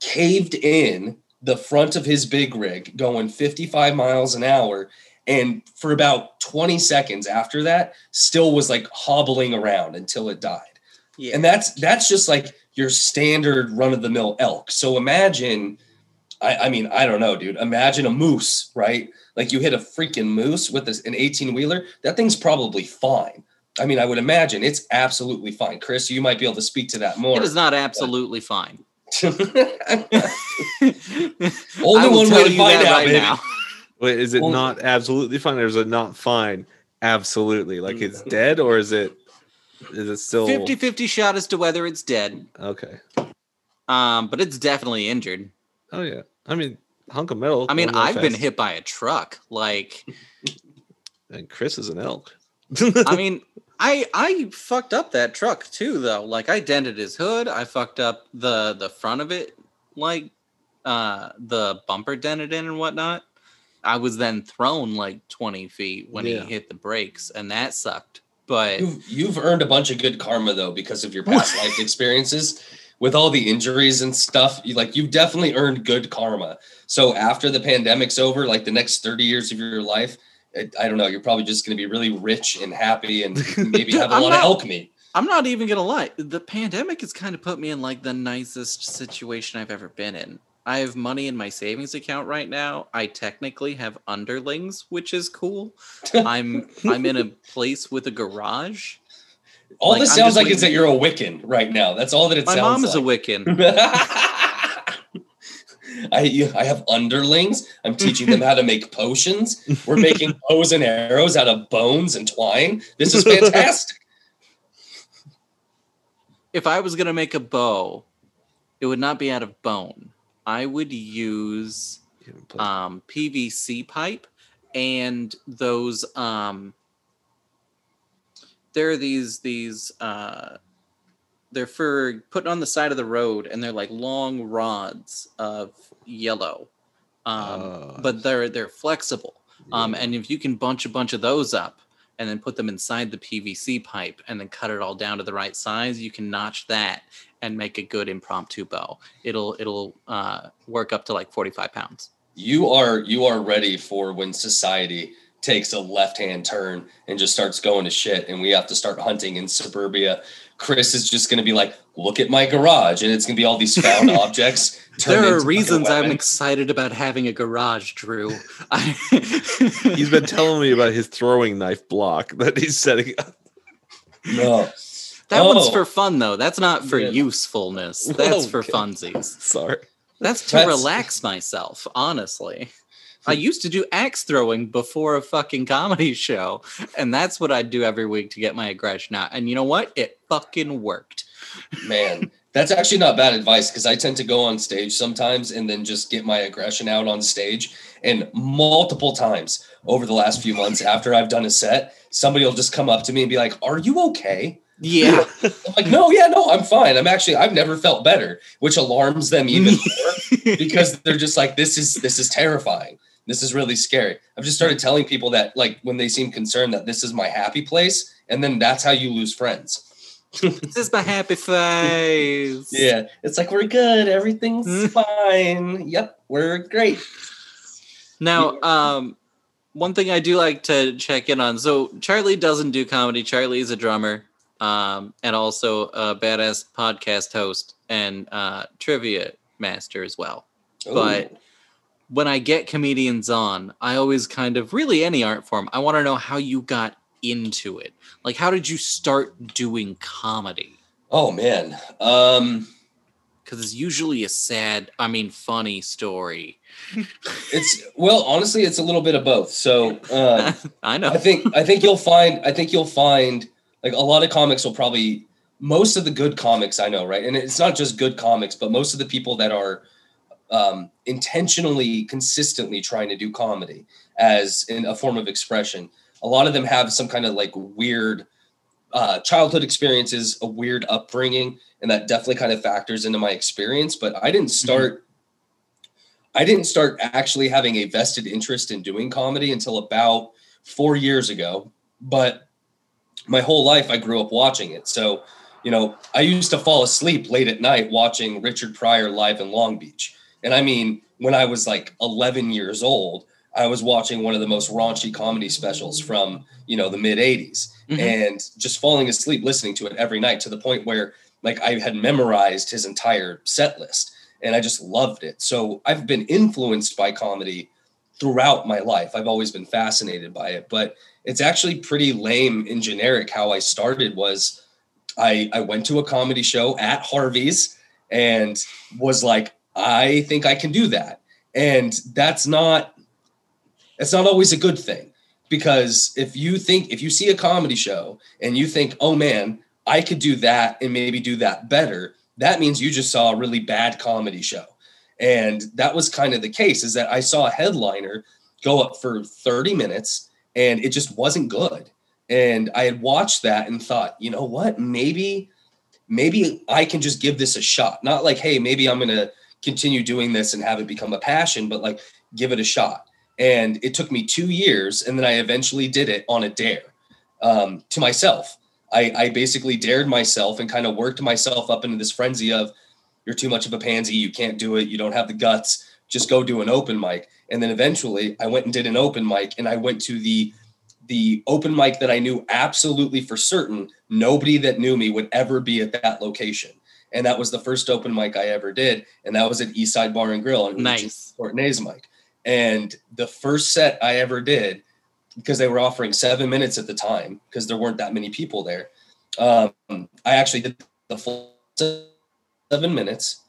caved in the front of his big rig going 55 miles an hour and for about 20 seconds after that still was like hobbling around until it died. Yeah. and that's that's just like your standard run of the mill elk. So imagine I, I mean i don't know dude. Imagine a moose right? Like you hit a freaking moose with this, an 18 wheeler that thing's probably fine. I mean i would imagine it's absolutely fine. Chris you might be able to speak to that more. It is not absolutely fine. Only one way to find out, right now. Wait, is it Well- not absolutely fine? Or is it not fine? Absolutely. Like it's dead, or is it? Is it still 50 50 shot as to whether it's dead. Okay. Um, but it's definitely injured. Oh yeah. I mean, hunk of metal. I mean, I've been hit by a truck. Like, And Chris is an elk. I mean, I I fucked up that truck too, though. Like, I dented his hood. I fucked up the the front of it, like uh the bumper dented in and whatnot. I was then thrown like twenty feet when Yeah. he hit the brakes, and that sucked. But You've, you've earned a bunch of good karma though because of your past life experiences with all the injuries and stuff. You like you've definitely earned good karma. So after the pandemic's over, like the next 30 years of your life, I don't know, you're probably just going to be really rich and happy and maybe have a lot not- of elk meat. I'm not even gonna lie. The pandemic has kind of put me in like the nicest situation I've ever been in. I have money in my savings account right now. I technically have underlings, which is cool. I'm I'm in a place with a garage. All Like, this sounds like is that you're a Wiccan right now. That's all that it My sounds like. My mom is a Wiccan. I you- I have underlings. I'm teaching them how to make potions. We're making bows and arrows out of bones and twine. This is fantastic. If I was gonna make a bow, it would not be out of bone. I would use um, PVC pipe and those um there are these these uh they're for putting on the side of the road and they're like long rods of yellow. Um Ah, but they're they're flexible. Um and if you can bunch a bunch of those up and then put them inside the pvc pipe and then cut it all down to the right size you can notch that and make a good impromptu bow. It'll it'll uh work up to like 45 pounds. You are you are ready for when society takes a left hand turn and just starts going to shit, and we have to start hunting in suburbia. Chris is just going to be like, "Look at my garage," and it's going to be all these found objects. there are reasons I'm excited about having a garage, Drew. I, He's been telling me about his throwing knife block that he's setting up. No, that one's Oh. for fun though. That's not for Yeah. usefulness. That's oh, for Okay. funsies. Sorry. That's to That's- relax myself, honestly. I used to do axe throwing before a fucking comedy show, and that's what I'd do every week to get my aggression out. And you know what? It fucking worked. man, that's actually not bad advice because I tend to go on stage sometimes and then just get my aggression out on stage. And multiple times over the last few months, after I've done a set, somebody will just come up to me and be like, "Are you okay?" Yeah. I'm like, no, yeah, no, I'm fine. I'm actually, I've never felt better, which alarms them even more because they're just like, this is, this is terrifying. This is really scary. I've just started telling people that, like, when they seem concerned, that this is my happy place, and then that's how you lose friends. this is my happy face. Yeah, it's like we're good, everything's fine. Yep, we're great. Now, um, one thing I do like to check in on. So Charlie doesn't do comedy. Charlie is a drummer, um, and also a badass podcast host and uh, trivia master as well. But when I get comedians on, I always kind of really any art form. I want to know how you got into it. Like, how did you start doing comedy? oh man, um, Because it's usually a sad, I mean, funny story. it's well, honestly, it's a little bit of both. So. Um, I know. I think I think you'll find I think you'll find like a lot of comics will probably most of the good comics I know, right? And it's not just good comics, but most of the people that are um, intentionally, consistently trying to do comedy as in a form of expression. A lot of them have some kind of like weird uh, childhood experiences, a weird upbringing, and that definitely kind of factors into my experience. But I didn't start. I didn't start actually having a vested interest in doing comedy until about four years ago. But my whole life, I grew up watching it. So, you know, I used to fall asleep late at night watching Richard Pryor live in Long Beach. And I mean, when I was like 11 years old, I was watching one of the most raunchy comedy specials from, you know, the mid 80s Mhm. and just falling asleep listening to it every night to the point where like I had memorized his entire set list and I just loved it. So I've been influenced by comedy throughout my life. I've always been fascinated by it, but it's actually pretty lame and generic how I started was I I went to a comedy show at Harvey's and was like I think I can do that. And that's not that's not always a good thing because if you think if you see a comedy show and you think, "Oh man, I could do that and maybe do that better," that means you just saw a really bad comedy show. And that was kind of the case is that I saw a headliner go up for 30 minutes and it just wasn't good. And I had watched that and thought, you know what? Maybe, maybe I can just give this a shot. Not like, hey, maybe I'm going to continue doing this and have it become a passion, but like give it a shot. And it took me two years. And then I eventually did it on a dare um, to myself. I, I basically dared myself and kind of worked myself up into this frenzy of, you're too much of a pansy. You can't do it. You don't have the guts. Just go do an open mic. And then eventually I went and did an open mic and I went to the the open mic that I knew absolutely for certain nobody that knew me would ever be at that location. And that was the first open mic I ever did. And that was at Eastside Bar and Grill in Nice. Fortnay's mic. And the first set I ever did, because they were offering seven minutes at the time, because there weren't that many people there. Um, I actually did the full seven minutes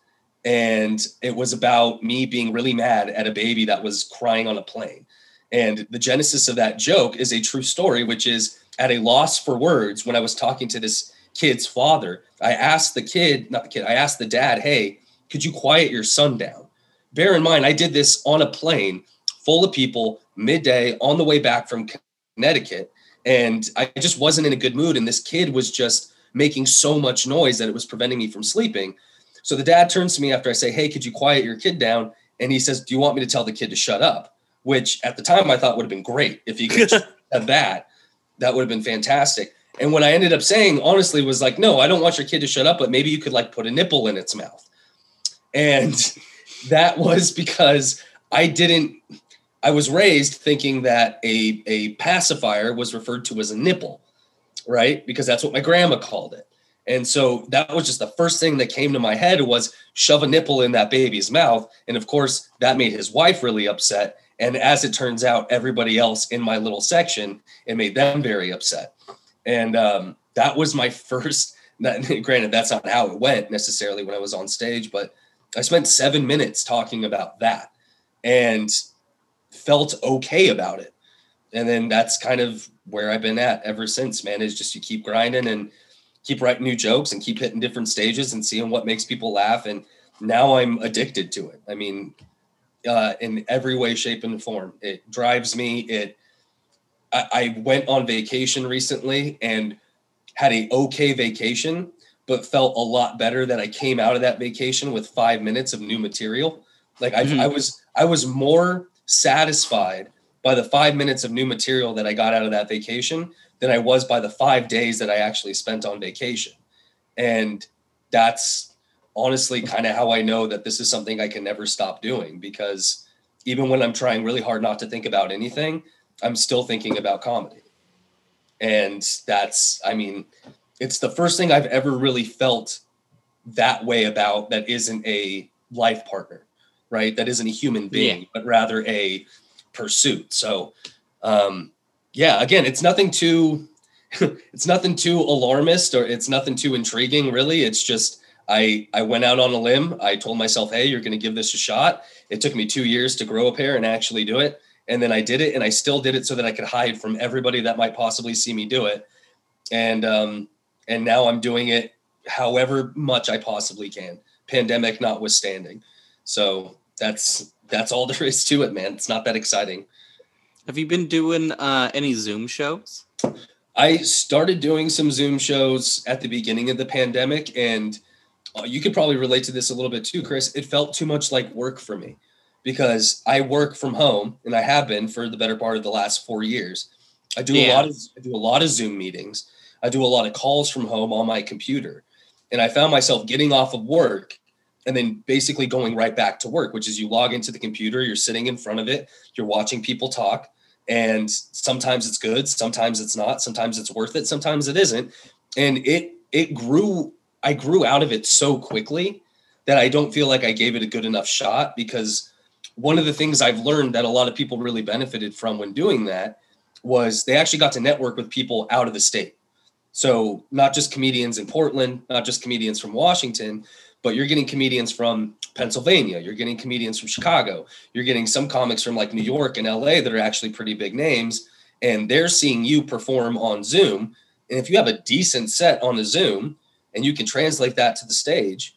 and it was about me being really mad at a baby that was crying on a plane and the genesis of that joke is a true story which is at a loss for words when i was talking to this kid's father i asked the kid not the kid i asked the dad hey could you quiet your son down bear in mind i did this on a plane full of people midday on the way back from Connecticut. And I just wasn't in a good mood. And this kid was just making so much noise that it was preventing me from sleeping. So the dad turns to me after I say, Hey, could you quiet your kid down? And he says, Do you want me to tell the kid to shut up? Which at the time I thought would have been great if he could have that. That would have been fantastic. And what I ended up saying, honestly, was like, No, I don't want your kid to shut up, but maybe you could like put a nipple in its mouth. And that was because I didn't I was raised thinking that a a pacifier was referred to as a nipple, right? Because that's what my grandma called it. And so that was just the first thing that came to my head was shove a nipple in that baby's mouth. And of course, that made his wife really upset. And as it turns out, everybody else in my little section, it made them very upset. And um, that was my first. That, granted, that's not how it went necessarily when I was on stage, but I spent seven minutes talking about that and felt okay about it. And then that's kind of where I've been at ever since, man, is just you keep grinding and keep writing new jokes and keep hitting different stages and seeing what makes people laugh. And now I'm addicted to it. I mean, uh, in every way, shape, and form, it drives me. It, I, I went on vacation recently and had a okay vacation, but felt a lot better that I came out of that vacation with five minutes of new material. Like I, Mhm. I was, I was more satisfied by the five minutes of new material that I got out of that vacation than I was by the five days that I actually spent on vacation. And that's honestly kind of how I know that this is something I can never stop doing because even when I'm trying really hard not to think about anything, I'm still thinking about comedy. And that's, I mean, it's the first thing I've ever really felt that way about that isn't a life partner, right? That isn't a human being, but rather a pursuit. So, um, yeah, again, it's nothing too, it's nothing too alarmist or it's nothing too intriguing, really. It's just I I went out on a limb. I told myself, hey, you're going to give this a shot. It took me two years to grow a pair and actually do it, and then I did it, and I still did it so that I could hide from everybody that might possibly see me do it, and um, and now I'm doing it however much I possibly can, pandemic notwithstanding. So that's that's all there is to it, man. It's not that exciting. Have you been doing uh, any Zoom shows? I started doing some Zoom shows at the beginning of the pandemic, and uh, you could probably relate to this a little bit too, Chris. It felt too much like work for me because I work from home, and I have been for the better part of the last four years. I do a lot of I do a lot of Zoom meetings. I do a lot of calls from home on my computer, and I found myself getting off of work and then basically going right back to work, which is you log into the computer, you're sitting in front of it, you're watching people talk, and sometimes it's good sometimes it's not sometimes it's worth it sometimes it isn't and it it grew i grew out of it so quickly that i don't feel like i gave it a good enough shot because one of the things i've learned that a lot of people really benefited from when doing that was they actually got to network with people out of the state so not just comedians in portland not just comedians from washington but you're getting comedians from Pennsylvania, you're getting comedians from Chicago, you're getting some comics from like New York and LA that are actually pretty big names, and they're seeing you perform on Zoom. And if you have a decent set on a Zoom and you can translate that to the stage,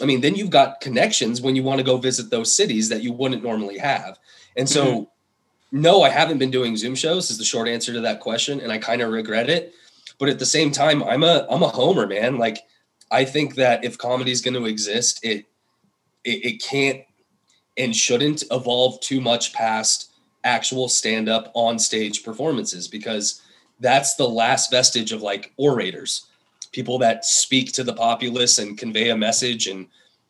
I mean, then you've got connections when you want to go visit those cities that you wouldn't normally have. And so, mm-hmm. no, I haven't been doing Zoom shows, is the short answer to that question. And I kind of regret it. But at the same time, I'm a I'm a homer, man. Like I think that if comedy is going to exist, it, it it can't and shouldn't evolve too much past actual stand up on stage performances because that's the last vestige of like orators, people that speak to the populace and convey a message and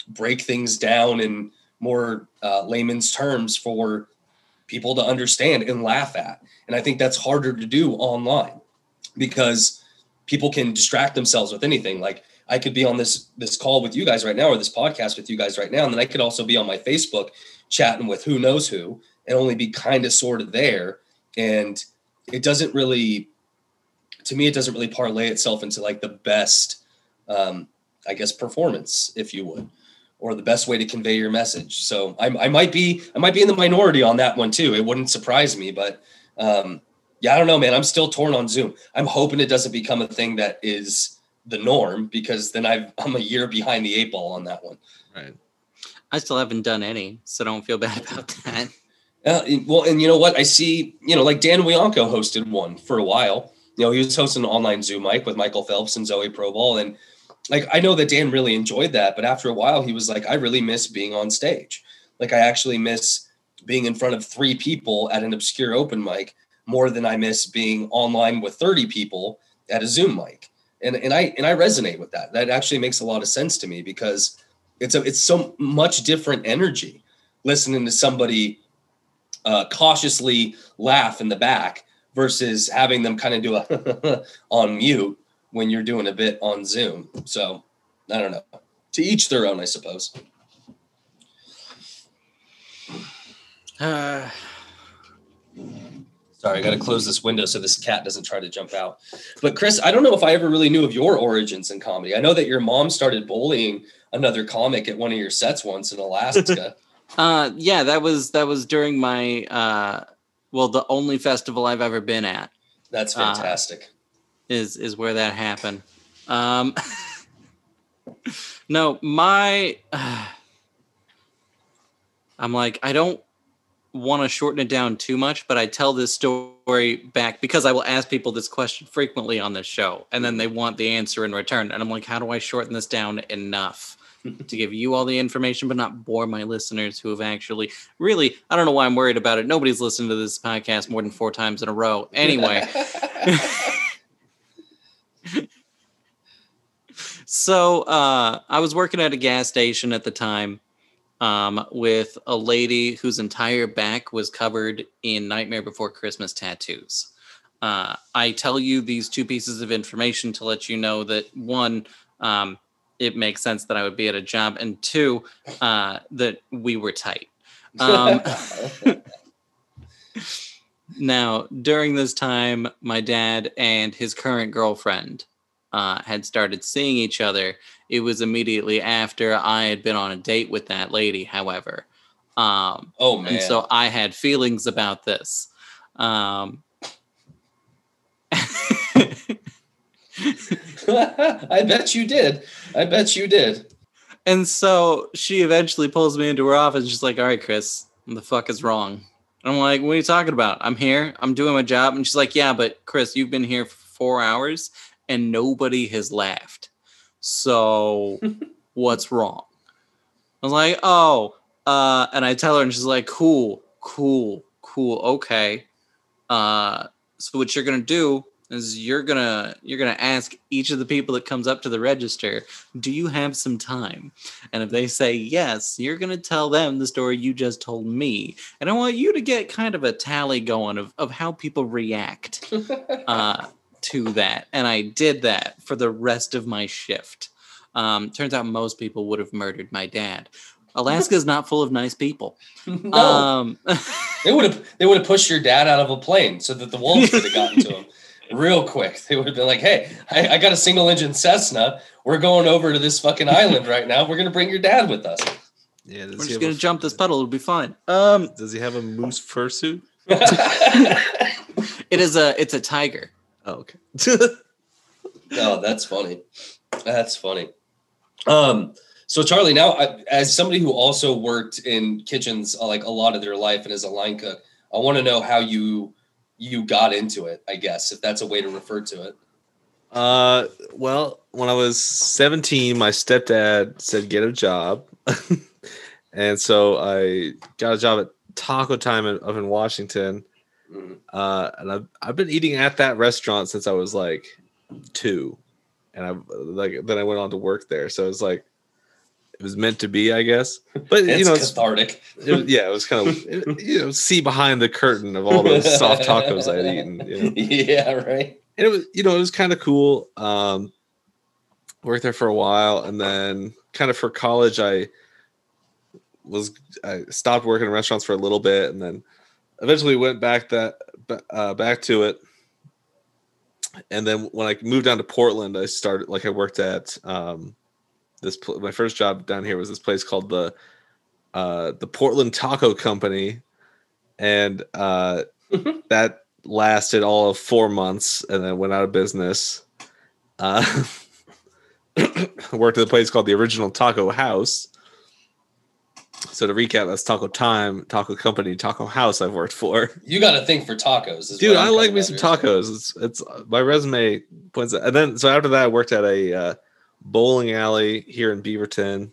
break things down in more uh, layman's terms for people to understand and laugh at. And I think that's harder to do online because people can distract themselves with anything. Like I could be on this this call with you guys right now or this podcast with you guys right now and then I could also be on my Facebook chatting with who knows who and only be kind of sort of there and it doesn't really to me it doesn't really parlay itself into like the best um I guess performance if you would or the best way to convey your message. So I, I might be I might be in the minority on that one too. It wouldn't surprise me, but um, yeah, I don't know, man. I'm still torn on Zoom. I'm hoping it doesn't become a thing that is the norm because then I've, I'm a year behind the eight ball on that one. Right. I still haven't done any, so don't feel bad about that. Uh, well, and you know what? I see, you know, like Dan Wianco hosted one for a while. You know, he was hosting an online Zoom mic with Michael Phelps and Zoe Probal. And like, I know that Dan really enjoyed that. But after a while, he was like, I really miss being on stage. Like, I actually miss being in front of three people at an obscure open mic more than I miss being online with 30 people at a Zoom mic. And, and I and I resonate with that. That actually makes a lot of sense to me because it's a it's so much different energy listening to somebody uh, cautiously laugh in the back versus having them kind of do a on mute when you're doing a bit on Zoom. So I don't know. To each their own, I suppose. Uh, Sorry, I got to close this window so this cat doesn't try to jump out. But Chris, I don't know if I ever really knew of your origins in comedy. I know that your mom started bullying another comic at one of your sets once in Alaska. uh, yeah, that was that was during my uh, well, the only festival I've ever been at That's Uh, fantastic. is is where that happened. Um, no, my I'm like I don't want to shorten it down too much, but I tell this story back because I will ask people this question frequently on this show, and then they want the answer in return, and I'm like, how do I shorten this down enough? To give you all the information, but not bore my listeners who have actually really, I don't know why I'm worried about it. Nobody's listened to this podcast more than four times in a row. Anyway, so uh, I was working at a gas station at the time um, with a lady whose entire back was covered in Nightmare Before Christmas tattoos. Uh, I tell you these two pieces of information to let you know that one, um, it makes sense that I would be at a job, and two, uh, that we were tight. Um, now, during this time, my dad and his current girlfriend uh, had started seeing each other. It was immediately after I had been on a date with that lady, however. Um, oh man. and so I had feelings about this. Um, I bet you did. I bet you did. and so she eventually pulls me into her office and she's like, All right, Chris, what the fuck is wrong? And I'm like, What are you talking about? I'm here, I'm doing my job. And she's like, Yeah, but Chris, you've been here for four hours and nobody has laughed. So what's wrong? I was like, Oh, uh, and I tell her, and she's like, Cool, cool, cool, okay. Uh, so what you're gonna do is you're gonna you're gonna ask each of the people that comes up to the register do you have some time? And if they say yes you're gonna tell them the story you just told me. And i want you to get kind of a tally going of, of how people react uh, to that. And i did that for the rest of my shift. Um, turns out most people would have murdered my dad. Alaska is not full of nice people. No, um, they would have they would have pushed your dad out of a plane so that the wolves could have gotten to him real quick. They would have been like, "Hey, I, I got a single engine Cessna. We're going over to this fucking island right now. We're gonna bring your dad with us." Yeah, does we're just gonna a- jump this puddle it'll be fine um Does he have a moose fursuit? it is a it's a tiger Oh, okay. Oh, that's funny. That's funny. Um, so Charlie, now I, as somebody who also worked in kitchens uh, like a lot of their life and as a line cook, I want to know how you you got into it. I guess if that's a way to refer to it. Uh, well, when I was 17, my stepdad said get a job, and so I got a job at Taco Time in, up in Washington. Mhm. Uh, and I've I've been eating at that restaurant since I was like two, and I like then I went on to work there. So it's like it was meant to be, I guess. But It's you know, it's, cathartic. it was, yeah, it was kind of it- you know see behind the curtain of all those soft tacos I'd eaten. You know? yeah, right. and it was you know it was kind of cool um worked there for a while and then kind of for college i was i stopped working in restaurants for a little bit and then eventually went back that uh, back to it and then when i moved down to portland i started like i worked at um this pl- my first job down here was this place called the uh the portland taco company and uh that lasted all of four months and then went out of business. Uh, worked at a place called the Original Taco House, So to recap, that's Taco Time, Taco Company, Taco House. I've worked for. You got a thing for tacos, Dude, I'm like me some tacos. It's it's my resume points. At, and then so after that, I worked at a uh, bowling alley here in Beaverton,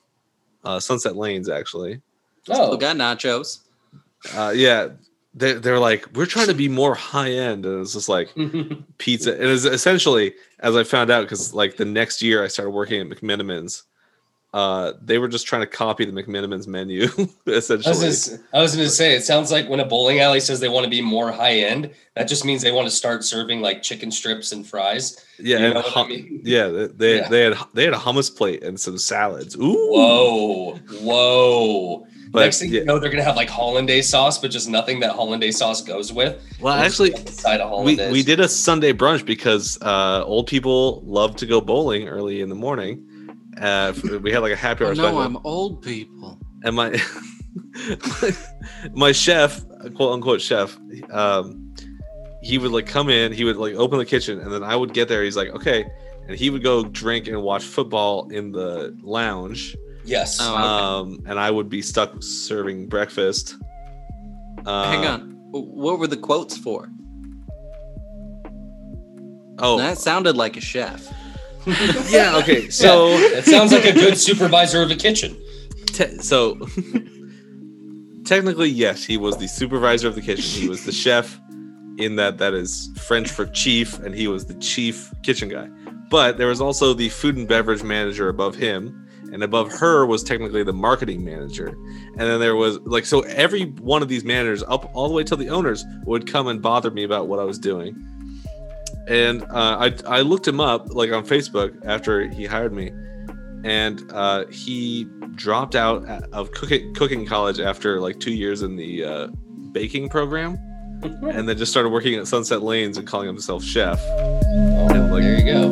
uh, Sunset Lanes actually. Oh, We got nachos. Uh, yeah, they they're like we're trying to be more high end, and it's just like pizza. It is essentially as I found out because like the next year I started working at McMenamins. Uh, they were just trying to copy the McMenamins menu I was, essentially. gonna, I was gonna say, it sounds like when a bowling alley says they want to be more high end, that just means they want to start serving like chicken strips and fries. Yeah, You and know what I mean? yeah, they they, Yeah. they had they had a hummus plate and some salads. Ooh, Whoa, whoa. But, Next thing yeah. you know, they're gonna have like hollandaise sauce, but just nothing that hollandaise sauce goes with. Well, actually, just on the side of we, we did a Sunday brunch because uh, old people love to go bowling early in the morning. Uh, we had like a happy Oh, hour no, special, I'm old people. and my my chef, quote unquote chef, um, he would like come in, he would like open the kitchen, and then I would get there. He's like, okay, and he would go drink and watch football in the lounge. Yes. Oh, okay. um, and I would be stuck serving breakfast. Uh, Hang on. What were the quotes for? Oh, That sounded like a chef. yeah. Okay. So, it sounds like a good supervisor of a kitchen. te- so technically, yes, he was the supervisor of the kitchen. He was the chef. In that, that is French for chief, and he was the chief kitchen guy. But there was also the food and beverage manager above him, and above her was technically the marketing manager. And then there was like so every one of these managers, up all the way till the owners, would come and bother me about what I was doing. And uh, I I looked him up like on Facebook after he hired me, and uh, he dropped out of cooking cooking college after like two years in the uh, baking program, and then just started working at Sunset Lanes and calling himself chef. Oh, like- there you go.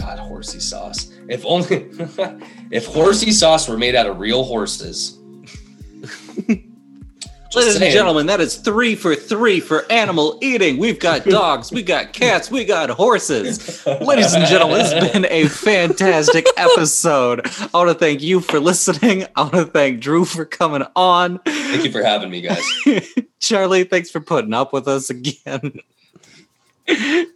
God, horsey sauce. If only if horsey sauce were made out of real horses. Just Ladies and gentlemen, that is three for three for animal eating. We've got dogs, we got cats, we got horses. Ladies and gentlemen, it's been a fantastic episode. I want to thank you for listening. I want to thank Drew for coming on. Thank you for having me, guys. Charlie, thanks for putting up with us again.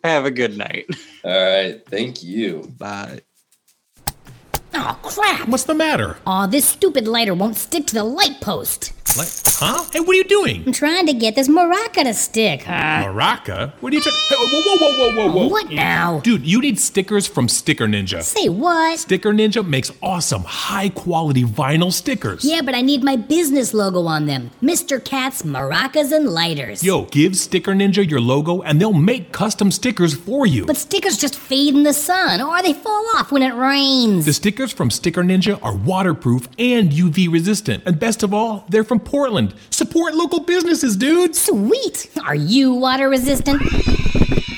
Have a good night. All right, thank you. Bye. Oh, crap. What's the matter? Aw, this stupid lighter won't stick to the light post. Like, huh? Hey, what are you doing? I'm trying to get this maraca to stick. huh? Maraca? What are you trying? Hey, whoa, whoa, whoa, whoa, whoa, whoa! What now? Dude, you need stickers from Sticker Ninja. Say what? Sticker Ninja makes awesome, high quality vinyl stickers. Yeah, but I need my business logo on them. Mr. Cat's Maracas and Lighters. Yo, give Sticker Ninja your logo and they'll make custom stickers for you. But stickers just fade in the sun, or they fall off when it rains. The stickers from Sticker Ninja are waterproof and UV resistant. And best of all, they're from Portland. Support local businesses, dude. Sweet! Are you water resistant?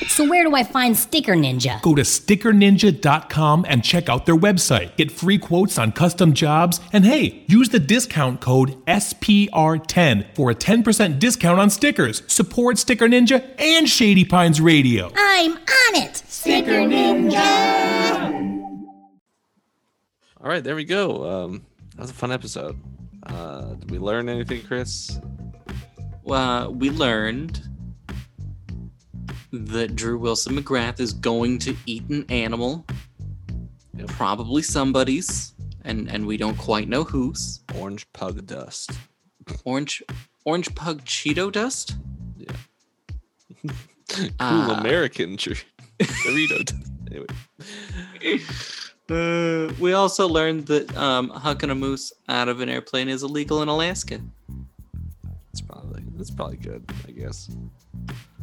So where do I find Sticker Ninja? Go to stickerninja.com and check out their website. Get free quotes on custom jobs. And hey, use the discount code SPR10 for a 10% discount on stickers. Support Sticker Ninja and Shady Pines Radio. I'm on it! Sticker Ninja. All right, there we go. Um, that was a fun episode. Uh, did we learn anything, Chris? Uh, we learned that Drew Wilson McGrath is going to eat an animal, probably somebody's, and and we don't quite know whose. Orange pug dust. Orange, orange pug Cheeto dust. Yeah. cool Uh, American tree. Dorito dust. Anyway. Uh, we also learned that um, hucking a moose out of an airplane is illegal in Alaska. It's probably that's probably good, I guess.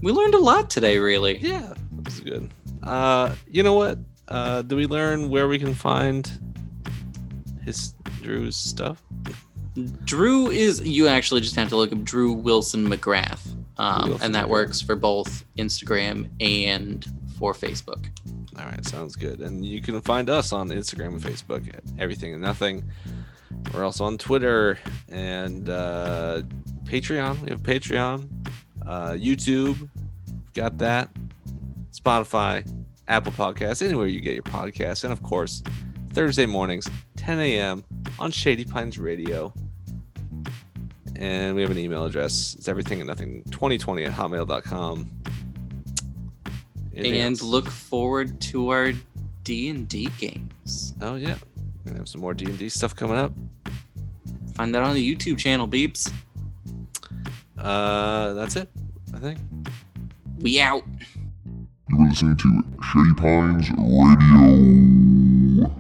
We learned a lot today, really. Yeah, that's good. Uh, you know what? Uh, do we learn where we can find his Drew's stuff? Drew is you actually just have to look up Drew Wilson McGrath, um, Wilson and that McGrath. works for both Instagram and for Facebook. All right, sounds good. And you can find us on Instagram and Facebook at Everything and Nothing. We're also on Twitter and uh, Patreon. We have Patreon, uh, YouTube. Got that. Spotify, Apple Podcasts, anywhere you get your podcasts, and of course, Thursday mornings, 10 a.m. on Shady Pines Radio. And we have an email address. It's everything and nothing 2020 at hotmail.com. Anything and else? look forward to our D&D games. Oh yeah. We have some more D&D stuff coming up. Find that on the YouTube channel, beeps. Uh that's it, I think. We out. You were listening to Shady Pines Radio.